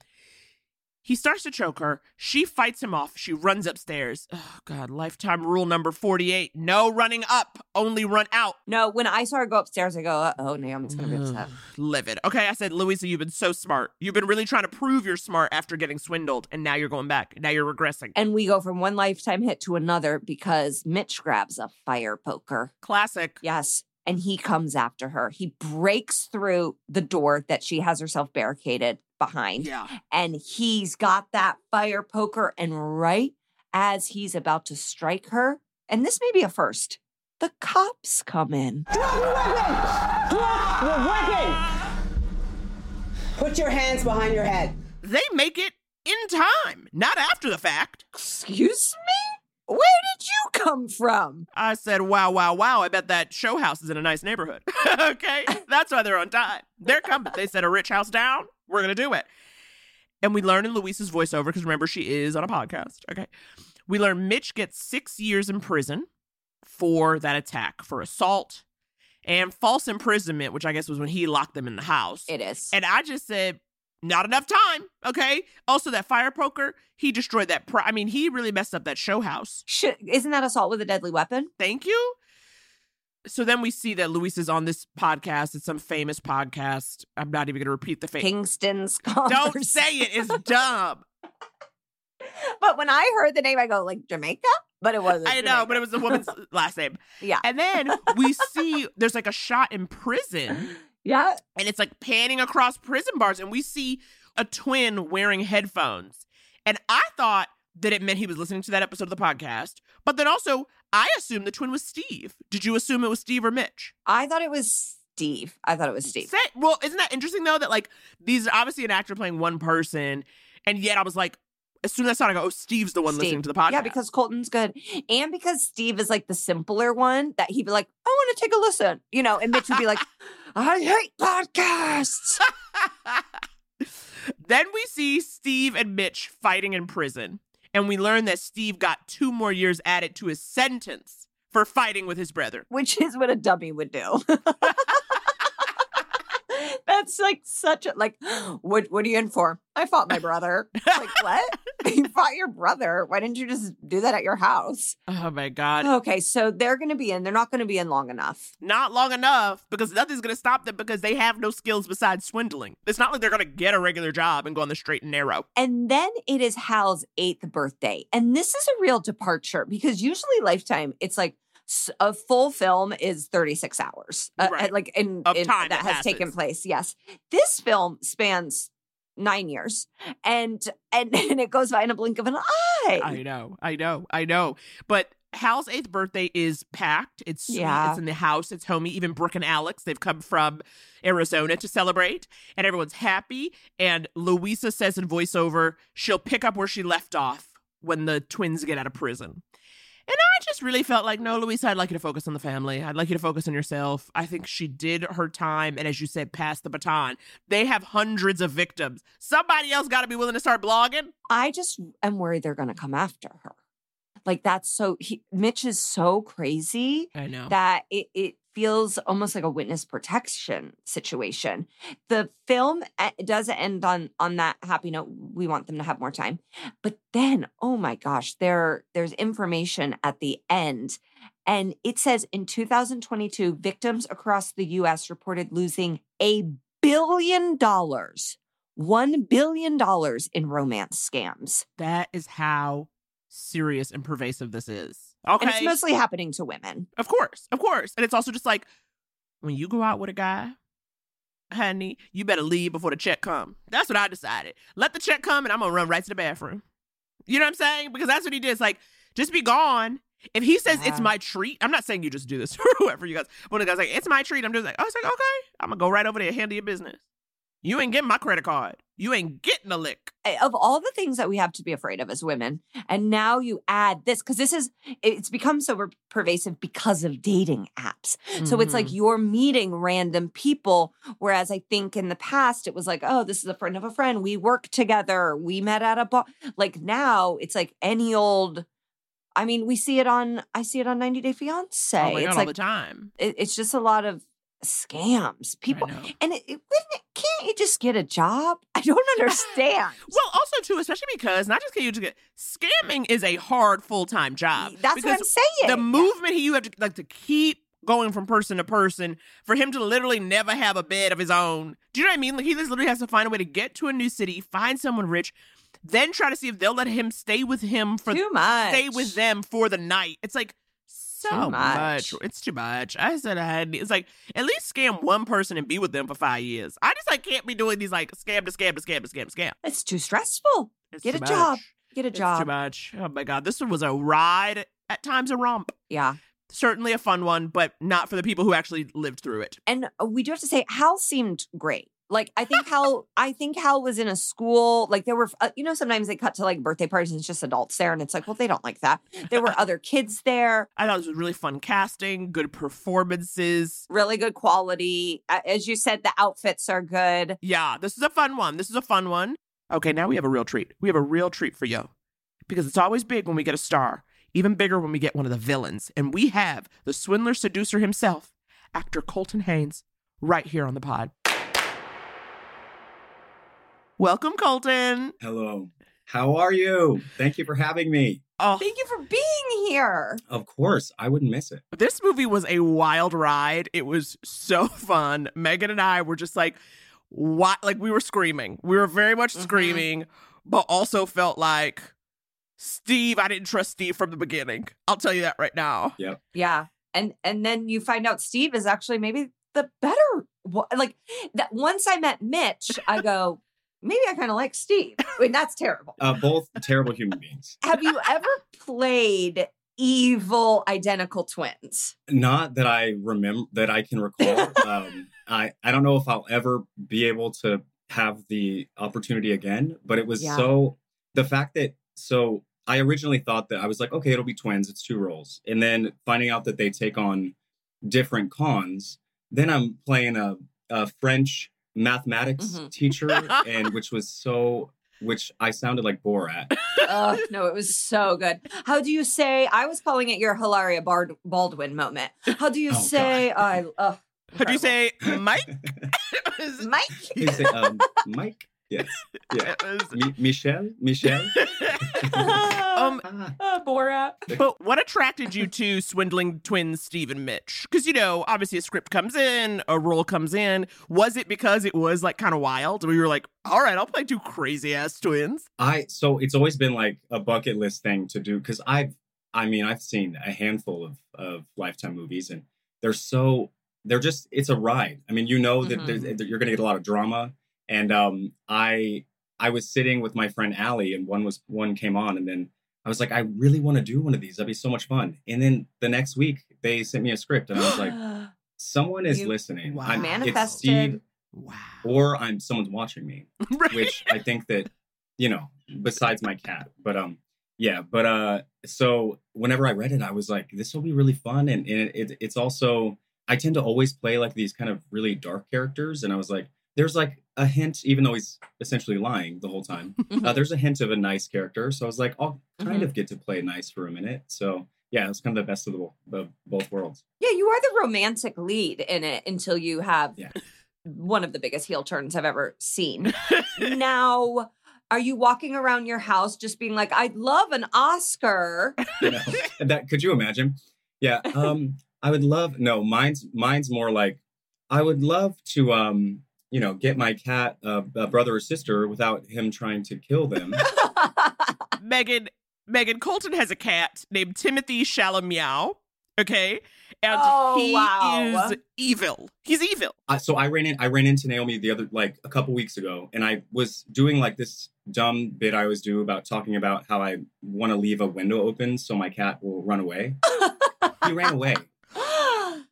He starts to choke her. She fights him off. She runs upstairs. Oh God! Lifetime rule number forty-eight: no running up, only run out. No, when I saw her go upstairs, I go, oh, Naomi's going to be upset. Livid. Okay, I said, Louisa, you've been so smart. You've been really trying to prove you're smart after getting swindled, and now you're going back. Now you're regressing. And we go from one lifetime hit to another because Mitch grabs a fire poker. Classic. Yes. And he comes after her. He breaks through the door that she has herself barricaded behind. Yeah. And he's got that fire poker. And right as he's about to strike her, and this may be a first, the cops come in. You're working! Put your hands behind your head. They make it in time, not after the fact. Excuse me? Where did you come from? I said, wow, wow, wow. I bet that show house is in a nice neighborhood. okay? That's why they're on time. They're coming. They set a rich house down. We're going to do it. And we learn in Louisa's voiceover, because remember, she is on a podcast. Okay. We learn Mitch gets six years in prison for that attack, for assault and false imprisonment, which I guess was when he locked them in the house. It is. And I just said, not enough time. Okay. Also, that fire poker, he destroyed that. Pri- I mean, he really messed up that show house. Should, isn't that assault with a deadly weapon? Thank you. So then we see that Luis is on this podcast. It's some famous podcast. I'm not even going to repeat the face. Kingston's Don't say it. It's dumb. But when I heard the name, I go, like Jamaica? But it wasn't. I know, but it was the woman's last name. Yeah. And then we see there's like a shot in prison. Yeah. And it's like panning across prison bars, and we see a twin wearing headphones. And I thought that it meant he was listening to that episode of the podcast. But then also, I assumed the twin was Steve. Did you assume it was Steve or Mitch? I thought it was Steve. I thought it was Steve. Say, well, isn't that interesting though? That like these are obviously an actor playing one person, and yet I was like, as soon as I saw it, I go, oh, Steve's the one Steve. listening to the podcast. Yeah, because Colton's good. And because Steve is like the simpler one that he'd be like, I want to take a listen. You know, and Mitch would be like, I hate podcasts. then we see Steve and Mitch fighting in prison, and we learn that Steve got two more years added to his sentence for fighting with his brother. Which is what a dummy would do. That's like such a like. What What are you in for? I fought my brother. like what? you fought your brother. Why didn't you just do that at your house? Oh my god. Okay, so they're going to be in. They're not going to be in long enough. Not long enough because nothing's going to stop them because they have no skills besides swindling. It's not like they're going to get a regular job and go on the straight and narrow. And then it is Hal's eighth birthday, and this is a real departure because usually Lifetime, it's like a full film is 36 hours uh, Right. like in, in- time that has taken place yes this film spans nine years and and, and it goes by in a blink of an eye I know, I know, I know. But Hal's eighth birthday is packed. It's sweet. Yeah. It's in the house. It's homey. Even Brooke and Alex, they've come from Arizona to celebrate, and everyone's happy. And Louisa says in voiceover, she'll pick up where she left off when the twins get out of prison. And I just really felt like, no, Louisa, I'd like you to focus on the family. I'd like you to focus on yourself. I think she did her time. And as you said, pass the baton. They have hundreds of victims. Somebody else got to be willing to start blogging. I just am worried they're going to come after her. Like that's so he, Mitch is so crazy I know. that it, it feels almost like a witness protection situation. The film does end on on that happy note. We want them to have more time, but then oh my gosh, there there's information at the end. And it says in 2022, victims across the US reported losing a billion dollars, $1 billion in romance scams. That is how serious and pervasive this is. Okay. And it's mostly happening to women. Of course, of course. And it's also just like when you go out with a guy, honey, you better leave before the check come. That's what I decided. Let the check come and I'm gonna run right to the bathroom. You know what I'm saying? Because that's what he did. It's like, just be gone. If he says it's my treat, I'm not saying you just do this for whoever you guys. When the guy's like, it's my treat, I'm just like, oh, I was like, okay, I'm gonna go right over there and handle your business. You ain't getting my credit card. You ain't getting a lick. Of all the things that we have to be afraid of as women, and now you add this because this is it's become so pervasive because of dating apps. So it's like Mhm. you're meeting random people. Whereas I think in the past it was like, oh, this is a friend of a friend. We work together. We met at a bar. Like now it's like any old. I mean, we see it on. I see it on 90 Day Fiance. oh my it's god, all like the time. it- it's just a lot of scams. People and it, it, can't you just get a job? I don't understand. Well, also too, especially because not just can you just get scamming is a hard full time job. That's what I'm saying. The movement he you have to like to keep going from person to person for him to literally never have a bed of his own. Do you know what I mean? Like he just literally has to find a way to get to a new city, find someone rich, then try to see if they'll let him stay with him for Too much. stay with them for the night. It's like so Too much. much. It's too much. I said I had. It's like at least scam one person and be with them for five years. I just like can't be doing these like scam to scam to scam to scam to scam. It's too stressful. It's Get too a job. Get a It's job. too much. Oh my god, this one was a ride. At times a romp. Yeah. Certainly a fun one, but not for the people who actually lived through it. And we do have to say, Hal seemed great. Like I think Hal, I think Hal was in a school. Like there were, uh, you know, sometimes they cut to like birthday parties and it's just adults there, and it's like, well, they don't like that. There were other kids there. I thought it was really fun casting, good performances. Really good quality. As you said, the outfits are good. Yeah, this is a fun one. This is a fun one. Okay, now we have a real treat. We have a real treat for you. Because it's always big when we get a star, even bigger when we get one of the villains. And we have the swindler seducer himself, actor Colton Haynes, right here on the pod. Welcome, Colton. Hello. How are you? Thank you for having me. Oh, Thank you for being here. Of course, I wouldn't miss it. This movie was a wild ride. It was so fun. Megan and I were just like, what? Like, we were screaming. We were very much mm-hmm. screaming, but also felt like, Steve, I didn't trust Steve from the beginning. I'll tell you that right now. Yeah. Yeah, and and then you find out Steve is actually maybe the better. one. Like that. Once I met Mitch, I go, maybe I kind of like Steve. I mean, that's terrible. Uh, both terrible human beings. Have you ever played evil identical twins? Not that I remember that I can recall. um, I I don't know if I'll ever be able to have the opportunity again. But it was Yeah. so the fact that so I originally thought that I was like, okay, it'll be twins. It's two roles, and then finding out that they take on different cons. Then I'm playing a, a French mathematics Mhm. teacher, and which was so which I sounded like Borat. oh no, it was so good. How do you say? I was calling it your Hilaria Bard- Baldwin moment. How do you Oh, say? I uh, How do you say, Mike? Mike. He said, um, Mike. Yes. Yeah. Mi- Michelle. Michelle. um, Uh, Borat. but what attracted you to swindling twins Steve and Mitch? Because you know, obviously a script comes in, a role comes in. Was it because it was like kind of wild? We were like, all right, I'll play two crazy ass twins. I so it's always been like a bucket list thing to do because I've I mean I've seen a handful of of Lifetime movies and they're so they're just it's a ride. I mean you know that, Mhm. there's that you're gonna get a lot of drama and um I I was sitting with my friend Allie and one was one came on and then I was like I really want to do one of these. That'd be so much fun. And then the next week they sent me a script and I was like someone is You listening. Wow. I'm, it's Manifested. Steve Wow. or I'm someone's watching me Right. which I think that you know, besides my cat, but um, yeah, but uh, so whenever I read it, I was like, this will be really fun, and, and it, it's also I tend to always play like these kind of really dark characters, and I was like, there's like a hint, even though he's essentially lying the whole time. uh, there's a hint of a nice character, so I was like, I'll kind Mhm. of get to play nice for a minute. So yeah, it was kind of the best of the, the both worlds. Yeah, you are the romantic lead in it until you have Yeah. one of the biggest heel turns I've ever seen. now, are you walking around your house just being like, I'd love an Oscar? you know? That could you imagine? Yeah. Um, I would love no, mine's mine's more like I would love to um, you know, get my cat uh, a brother or sister without him trying to kill them. Megan Megan Colton has a cat named Timothy Chalameow. Okay, and Oh, he wow. is evil. He's evil. uh, so I ran in I ran into Naomi the other like a couple weeks ago and I was doing like this dumb bit I always do about talking about how I want to leave a window open so my cat will run away. he ran away.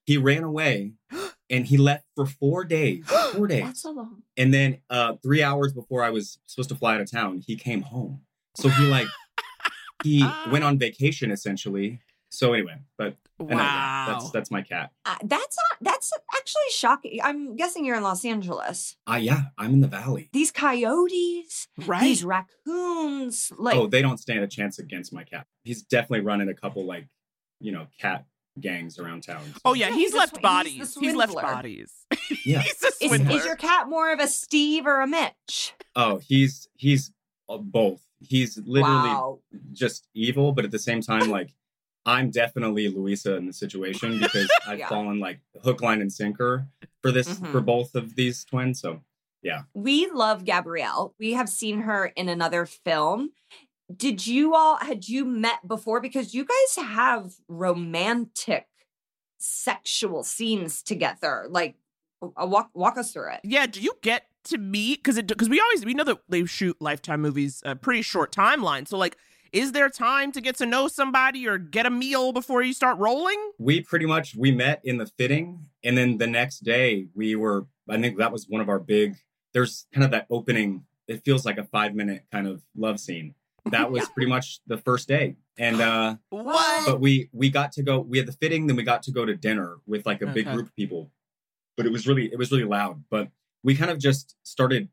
He ran away and he left for 4 days. 4 days. That's so long. And then uh three hours before I was supposed to fly out of town, he came home. So he like he went on vacation essentially. So anyway, but and, uh, that's that's my cat. Uh, that's not, that's actually shocking. I'm guessing you're in Los Angeles. Uh yeah, I'm in the valley. These coyotes, Right. these raccoons, like oh, they don't stand a chance against my cat. He's definitely running a couple like, you know, cat gangs around town. So, Oh yeah, Yeah, he's, he's left sw- bodies. He's, left bodies. Yeah. he's a is, swindler. is your cat more of a Steve or a Mitch? Oh, he's he's uh, both. He's literally Wow. just evil, but at the same time, like I'm definitely Louisa in the situation because I've Yeah. fallen like hook, line, and sinker for this Mhm. for both of these twins. So yeah. We love Gabrielle. We have seen her in another film. Did you all had you met before? Because you guys have romantic sexual scenes together. Like uh, walk walk us through it. Yeah, do you get to meet because it because we always we know that they shoot lifetime movies a pretty short timeline. So like, is there time to get to know somebody or get a meal before you start rolling? we pretty much we met in the fitting and then the next day we were i think that was one of our big there's kind of that opening it feels like a five minute kind of love scene that was pretty much the first day. And uh What? but we we got to go we had the fitting then we got to go to dinner with like a big group of people. But it was really it was really loud. But we kind of just started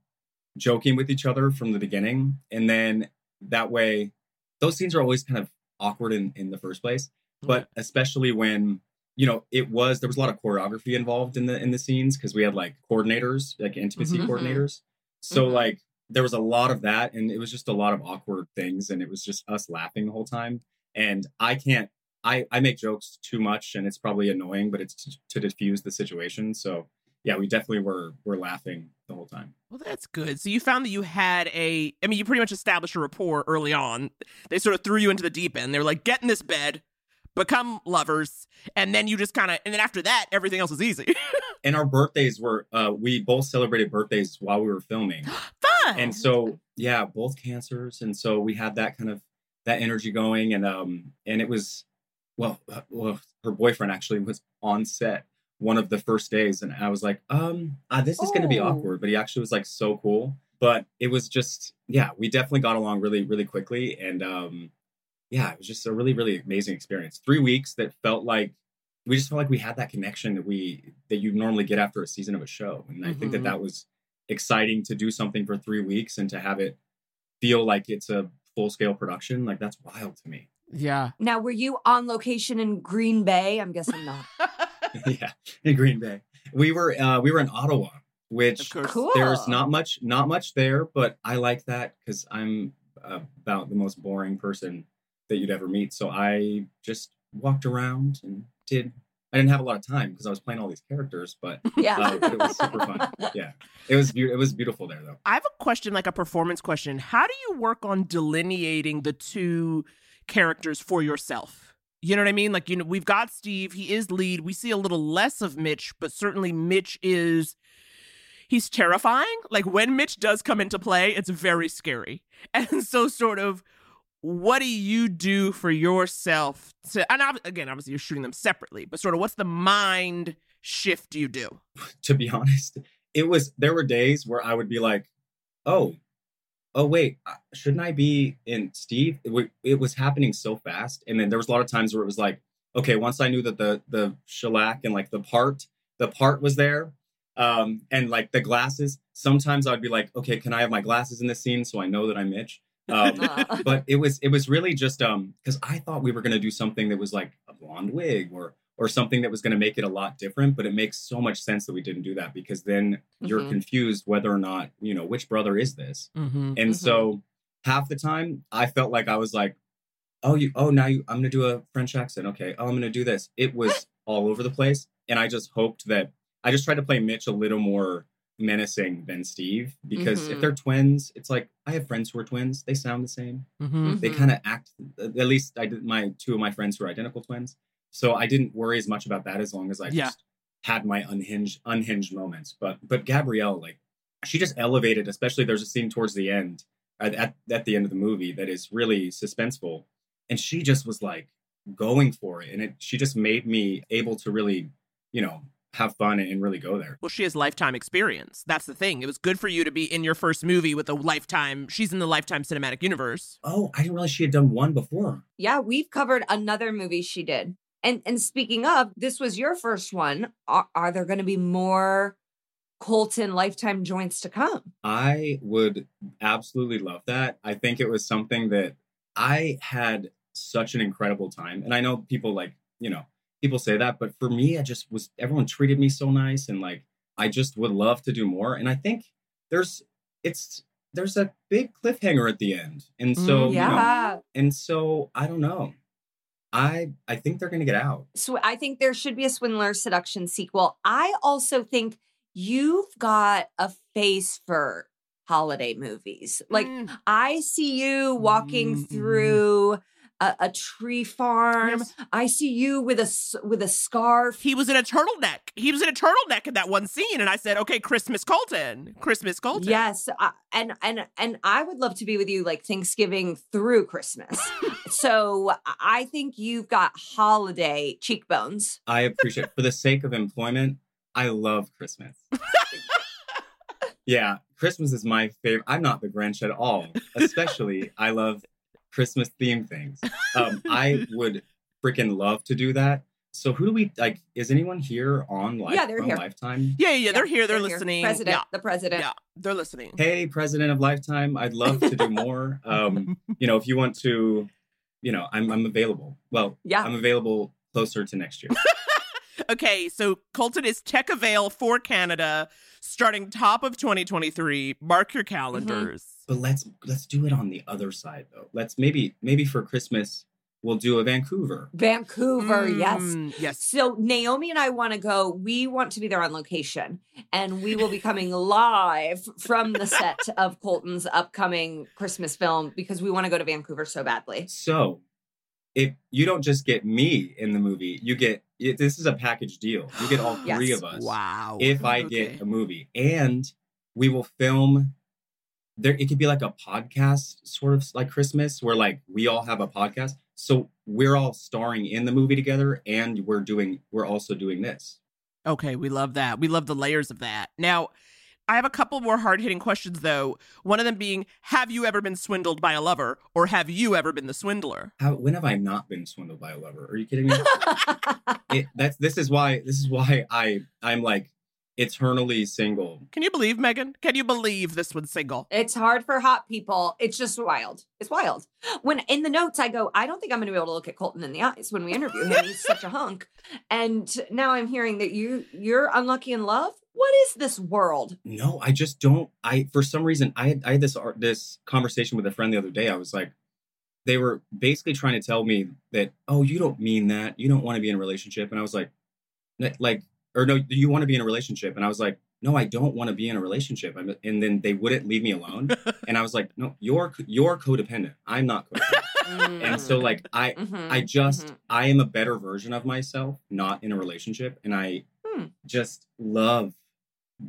joking with each other from the beginning. And then that way those scenes are always kind of awkward in in the first place. But especially when you know it was there was a lot of choreography involved in the in the scenes because we had like coordinators like intimacy Mhm. coordinators. So Mhm. like there was a lot of that and it was just a lot of awkward things and it was just us laughing the whole time and i can't i i make jokes too much and it's probably annoying but it's to, to diffuse the situation so yeah we definitely were were laughing the whole time Well, that's good. So you found that you had a. I mean, you pretty much established a rapport early on. They sort of threw you into the deep end. They were like, "Get in this bed, become lovers," and then you just kind of. And then after that, everything else is easy. and our birthdays were uh we both celebrated birthdays while we were filming And so yeah both cancers. And so we had that kind of that energy going. And um and it was well, uh, well her boyfriend actually was on set one of the first days. And i was like um uh, this is going to be Oh. awkward. But he actually was like so cool. But it was just yeah we definitely got along really really quickly. And um yeah it was just a really really amazing experience. Three weeks that felt like we just felt like we had that connection that we that you normally get after a season of a show. And i think that Mhm. that was exciting to do something for three weeks and to have it feel like it's a full scale production like that's wild to me yeah. Now, were you on location in Green Bay? I'm guessing not. yeah in green bay we were uh we were in ottawa which Cool. there's not much not much there, but I like that because I'm about the most boring person that you'd ever meet. So I just walked around and did. I didn't have a lot of time because I was playing all these characters, but Yeah. uh, but it was super fun. Yeah, it was beau- it was beautiful there though. I have a question, like a performance question. How do you work on delineating the two characters for yourself? You know what I mean? Like, you know, we've got Steve, he is lead. We see a little less of Mitch, but certainly Mitch is he's terrifying. Like when Mitch does come into play, it's very scary. And so sort of what do you do for yourself to and again, obviously you're shooting them separately, but sort of what's the mind shift you do? to be honest, it was there were days where I would be like, "Oh, oh wait, shouldn't I be in Steve?" It, wa- it was happening so fast, and then there was a lot of times where it was like, "Okay, once I knew that the the shellac and like the part the part was there, um, and like the glasses, sometimes I'd be like, "Okay, can I have my glasses in this scene so I know that I'm Mitch?" Um, but it was it was really just um because I thought we were gonna do something that was like a blonde wig or or something that was gonna make it a lot different. But it makes so much sense that we didn't do that because then you're Mhm. confused whether or not you know which brother is this. Mm-hmm. And so half the time I felt like I was like, oh you oh now you I'm gonna do a French accent. Okay, oh I'm gonna do this. It was all over the place, and I just hoped that I just tried to play Mitch a little more menacing than Steve because if Mhm. they're twins, it's like I have friends who are twins. They sound the same. Mhm. They kind of act. At least I did. My two of my friends who are identical twins, so I didn't worry as much about that as long as I Yeah. just had my unhinged unhinged moments. But but Gabrielle, like she just elevated. Especially there's a scene towards the end at at, at the end of the movie that is really suspenseful, and she just was like going for it, and it she just made me able to really, you know, have fun and really go there. Well, she has lifetime experience. That's the thing. It was good for you to be in your first movie with a lifetime. She's in the lifetime cinematic universe. Oh, I didn't realize she had done one before. Yeah, we've covered another movie she did. And and speaking of, this was your first one. Are, are there going to be more Colton lifetime joints to come? I would absolutely love that. I think it was something that I had such an incredible time. And I know people like, you know, people say that, but for me, I just was, everyone treated me so nice. And like, I just would love to do more. And I think there's, it's, there's a big cliffhanger at the end. And so, Mm, you know, yeah. and so I don't know. I, I think they're going to get out. So I think there should be a Swindler Seduction sequel. I also think you've got a face for holiday movies. Like Mm. I see you walking through a, a tree farm. I see you with a s- with a scarf. He was in a turtleneck. He was in a turtleneck in that one scene. And I said, okay, Christmas Colton. Christmas Colton. Yes, I, and and and I would love to be with you like Thanksgiving through Christmas. so I think you've got holiday cheekbones. I appreciate for the sake of employment, I love Christmas. yeah, Christmas is my favorite. I'm not the Grinch at all. Especially, I love Christmas themed things. Um, I would freaking love to do that. So who do we like? Is anyone here on live? Yeah, they're here. Lifetime. Yeah, yeah, yeah, they're here. They're, they're here. listening. President, Yeah. the president. Yeah, they're listening. Hey, president of Lifetime, I'd love to do more. Um, you know, if you want to, you know, I'm I'm available. Well, Yeah. I'm available closer to next year. Okay, so Colton is tech avail for Canada starting top of 2023. Mark your calendars. But let's let's do it on the other side though. Let's maybe maybe for Christmas we'll do a Vancouver. Vancouver, yes. Mm, yes. So Naomi and I want to go. We want to be there on location, and we will be coming live from the set of Colton's upcoming Christmas film because we want to go to Vancouver so badly. So if you don't just get me in the movie, you get it- this is a package deal. You get all three Yes. of us. Wow. If I get a movie, and we will film. There, it could be like a podcast, sort of like Christmas, where like we all have a podcast. So we're all starring in the movie together, and we're doing. We're also doing this. Okay, we love that. We love the layers of that. Now, I have a couple more hard hitting questions, though. One of them being Have you ever been swindled by a lover, or have you ever been the swindler? How? When have I not been swindled by a lover? Are you kidding me? it, that's this is why this is why I I'm like eternally single. Can you believe, Megan? Can you believe this one's single? It's hard for hot people. It's just wild. It's wild. When in the notes I go, I don't think I'm going to be able to look at Colton in the eyes when we interview him. He's such a hunk. And now I'm hearing that you you're unlucky in love. What is this world? No, I just don't. I for some reason I had I had this art this conversation with a friend the other day. I was like, they were basically trying to tell me that oh you don't mean that you don't want to be in a relationship, and I was like, like or no you want to be in a relationship, and I was like no I don't want to be in a relationship, I'm, and then they wouldn't leave me alone, and I was like no you're you're codependent, I'm not codependent, and so like I Mhm, I just mhm. I am a better version of myself, not in a relationship, and I Hmm. just love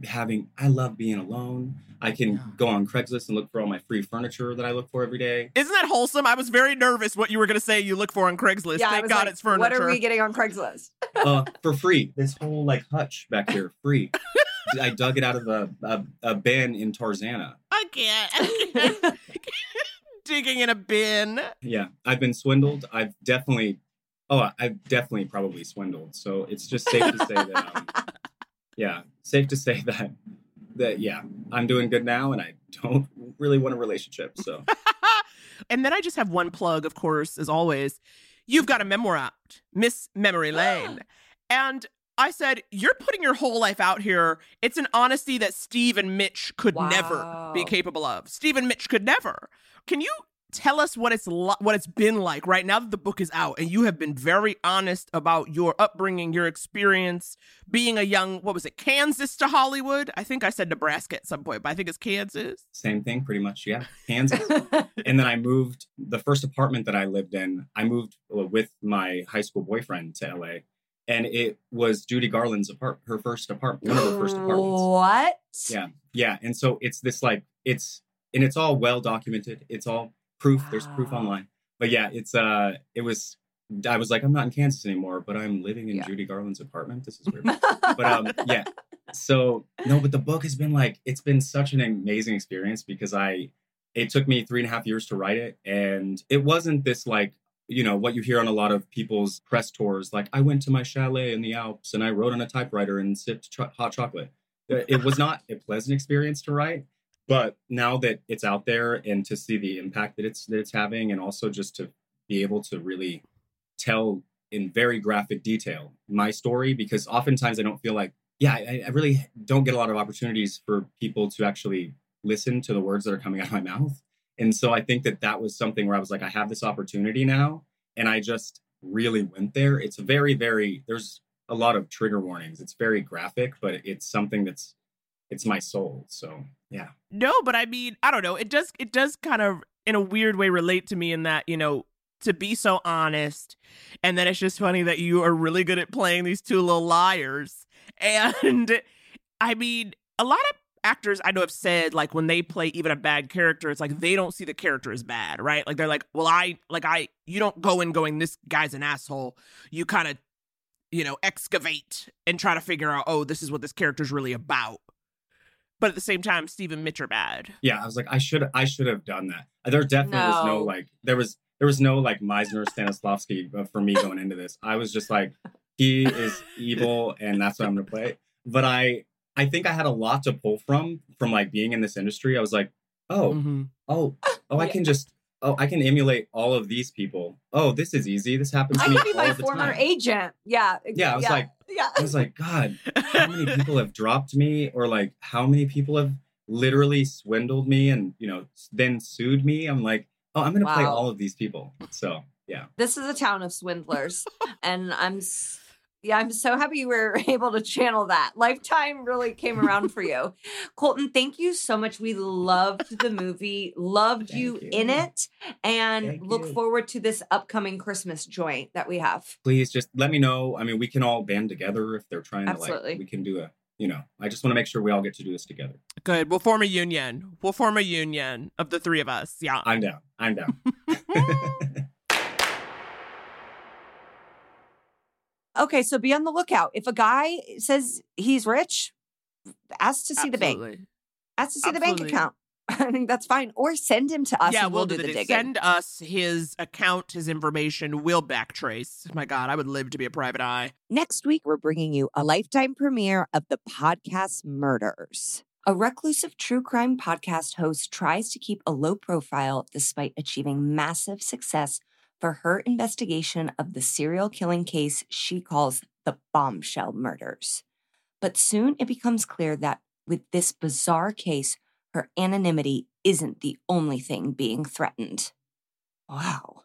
having I love being alone. I can go on Craigslist and look for all my free furniture that I look for every day. Isn't that wholesome? I was very nervous what you were going to say you look for on Craigslist. Yeah, I Thank God like, it's furniture. What are we getting on Craigslist? Uh, for free. This whole like hutch back here, free. I dug it out of a, a, a bin in Tarzana. I can't. I can't. Digging in a bin. Yeah, I've been swindled. I've definitely, oh, I've definitely probably swindled. So it's just safe to say that, um, yeah, safe to say that, that, yeah, I'm doing good now and I don't really want a relationship. So And then I just have one plug, of course, as always. You've got a memoir out, Miss Memory Lane. and I said, You're putting your whole life out here. It's an honesty that Steve and Mitch could never be capable of. Steve and Mitch could never. Can you tell us what it's lo- what it's been like right now that the book is out and you have been very honest about your upbringing, your experience being a young what was it, Kansas to Hollywood? I think I said Nebraska at some point, but I think it's Kansas. same thing pretty much. Yeah, Kansas. and then I moved the first apartment that I lived in. I moved uh, with my high school boyfriend to LA, and it was Judy Garland's apart her first apartment, one of her first apartments. What? Yeah, yeah, and so it's this like it's and it's all well documented. It's all proof. There's proof online. But yeah, it's uh, it was. I was like, I'm not in Kansas anymore, but I'm living in Judy Garland's apartment. This is weird. but um, yeah. So no, but the book has been like it's been such an amazing experience because I it took me three and a half years to write it, and it wasn't this like you know what you hear on a lot of people's press tours like i went to my chalet in the alps and i wrote on a typewriter and sipped cho- hot chocolate it was not a pleasant experience to write but now that it's out there and to see the impact that it's that it's having and also just to be able to really tell in very graphic detail my story because oftentimes i don't feel like yeah I, I really don't get a lot of opportunities for people to actually listen to the words that are coming out of my mouth. And so i think that that was something where i was like i have this opportunity now and i just really went there. It's very very there's a lot of trigger warnings. It's very graphic but it's something that's it's my soul so yeah No, but I mean, I don't know. It does it does kind of in a weird way relate to me in that, you know, to be so honest. And then it's just funny that you are really good at playing these two little liars. And I mean, a lot of actors I know have said like when they play even a bad character, it's like they don't see the character as bad, right? Like they're like, well, I like I you don't go in going, this guy's an asshole. You kind of, you know, excavate and try to figure out, oh, this is what this character's really about. But at the same time, Stephen and Mitch are bad. yeah i was like i should i should have done that there definitely was no No. like there was there was no like meisner stanislavski uh, for me going into this i was just like he is evil and that's what i'm gonna play but i i think i had a lot to pull from from like being in this industry i was like oh Mm-hmm. oh oh i can just oh i can emulate all of these people oh this is easy this happens to me. I me could be my former time agent. Yeah. yeah i was like yeah. i was like god how many people have dropped me or like how many people have literally swindled me and you know then sued me i'm like oh i'm gonna play all of these people so yeah This is a town of swindlers, and I'm, s- yeah, I'm so happy you were able to channel that. Lifetime really came around for you, Colton. Thank you so much. We loved the movie, loved you, in it, and look forward to this upcoming Christmas joint that we have. please just let me know i mean we can all band together if they're trying to Absolutely. like we can do a you know i just want to make sure we all get to do this together Good. We'll form a union. We'll form a union of the three of us. Yeah. i'm down i'm down Okay, so be on the lookout. If a guy says he's rich, ask to see the bank. Ask to see the bank account. I think that's fine. Or send him to us yeah, we'll, we'll, do the dig. digging. Send us his account, his information. We'll backtrace. My God, I would live to be a private eye. Next week, we're bringing you a lifetime premiere of the podcast Murders. A reclusive true crime podcast host tries to keep a low profile despite achieving massive success for her investigation of the serial killing case she calls the bombshell murders. But soon it becomes clear that with this bizarre case, her anonymity isn't the only thing being threatened. Wow.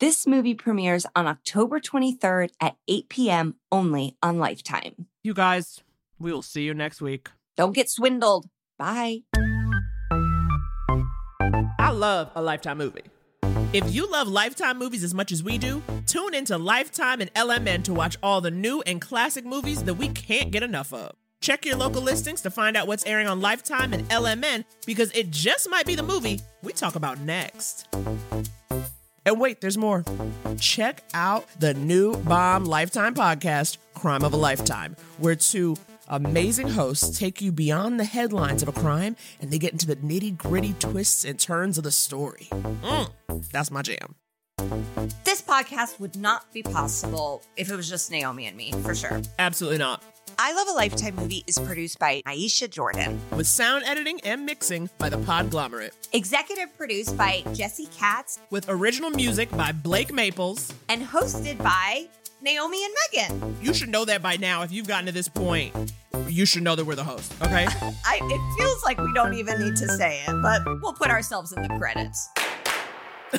This movie premieres on October 23rd at 8 p.m. only on Lifetime. You guys, we will see you next week. Don't get swindled. Bye. I love a Lifetime movie. If you love Lifetime movies as much as we do, tune into Lifetime and LMN to watch all the new and classic movies that we can't get enough of. Check your local listings to find out what's airing on Lifetime and LMN because it just might be the movie we talk about next. And wait, there's more. Check out the new Bomb Lifetime podcast, Crime of a Lifetime, where two amazing hosts take you beyond the headlines of a crime and they get into the nitty gritty twists and turns of the story. Mm, that's my jam. This podcast would not be possible if it was just Naomi and me, for sure. Absolutely not. I Love a Lifetime movie is produced by Aisha Jordan. With sound editing and mixing by The Podglomerate. Executive produced by Jesse Katz. With original music by Blake Maples. And hosted by Naomi and Megan. You should know that by now. If you've gotten to this point, you should know that we're the host, okay? I, it feels like we don't even need to say it, but we'll put ourselves in the credits.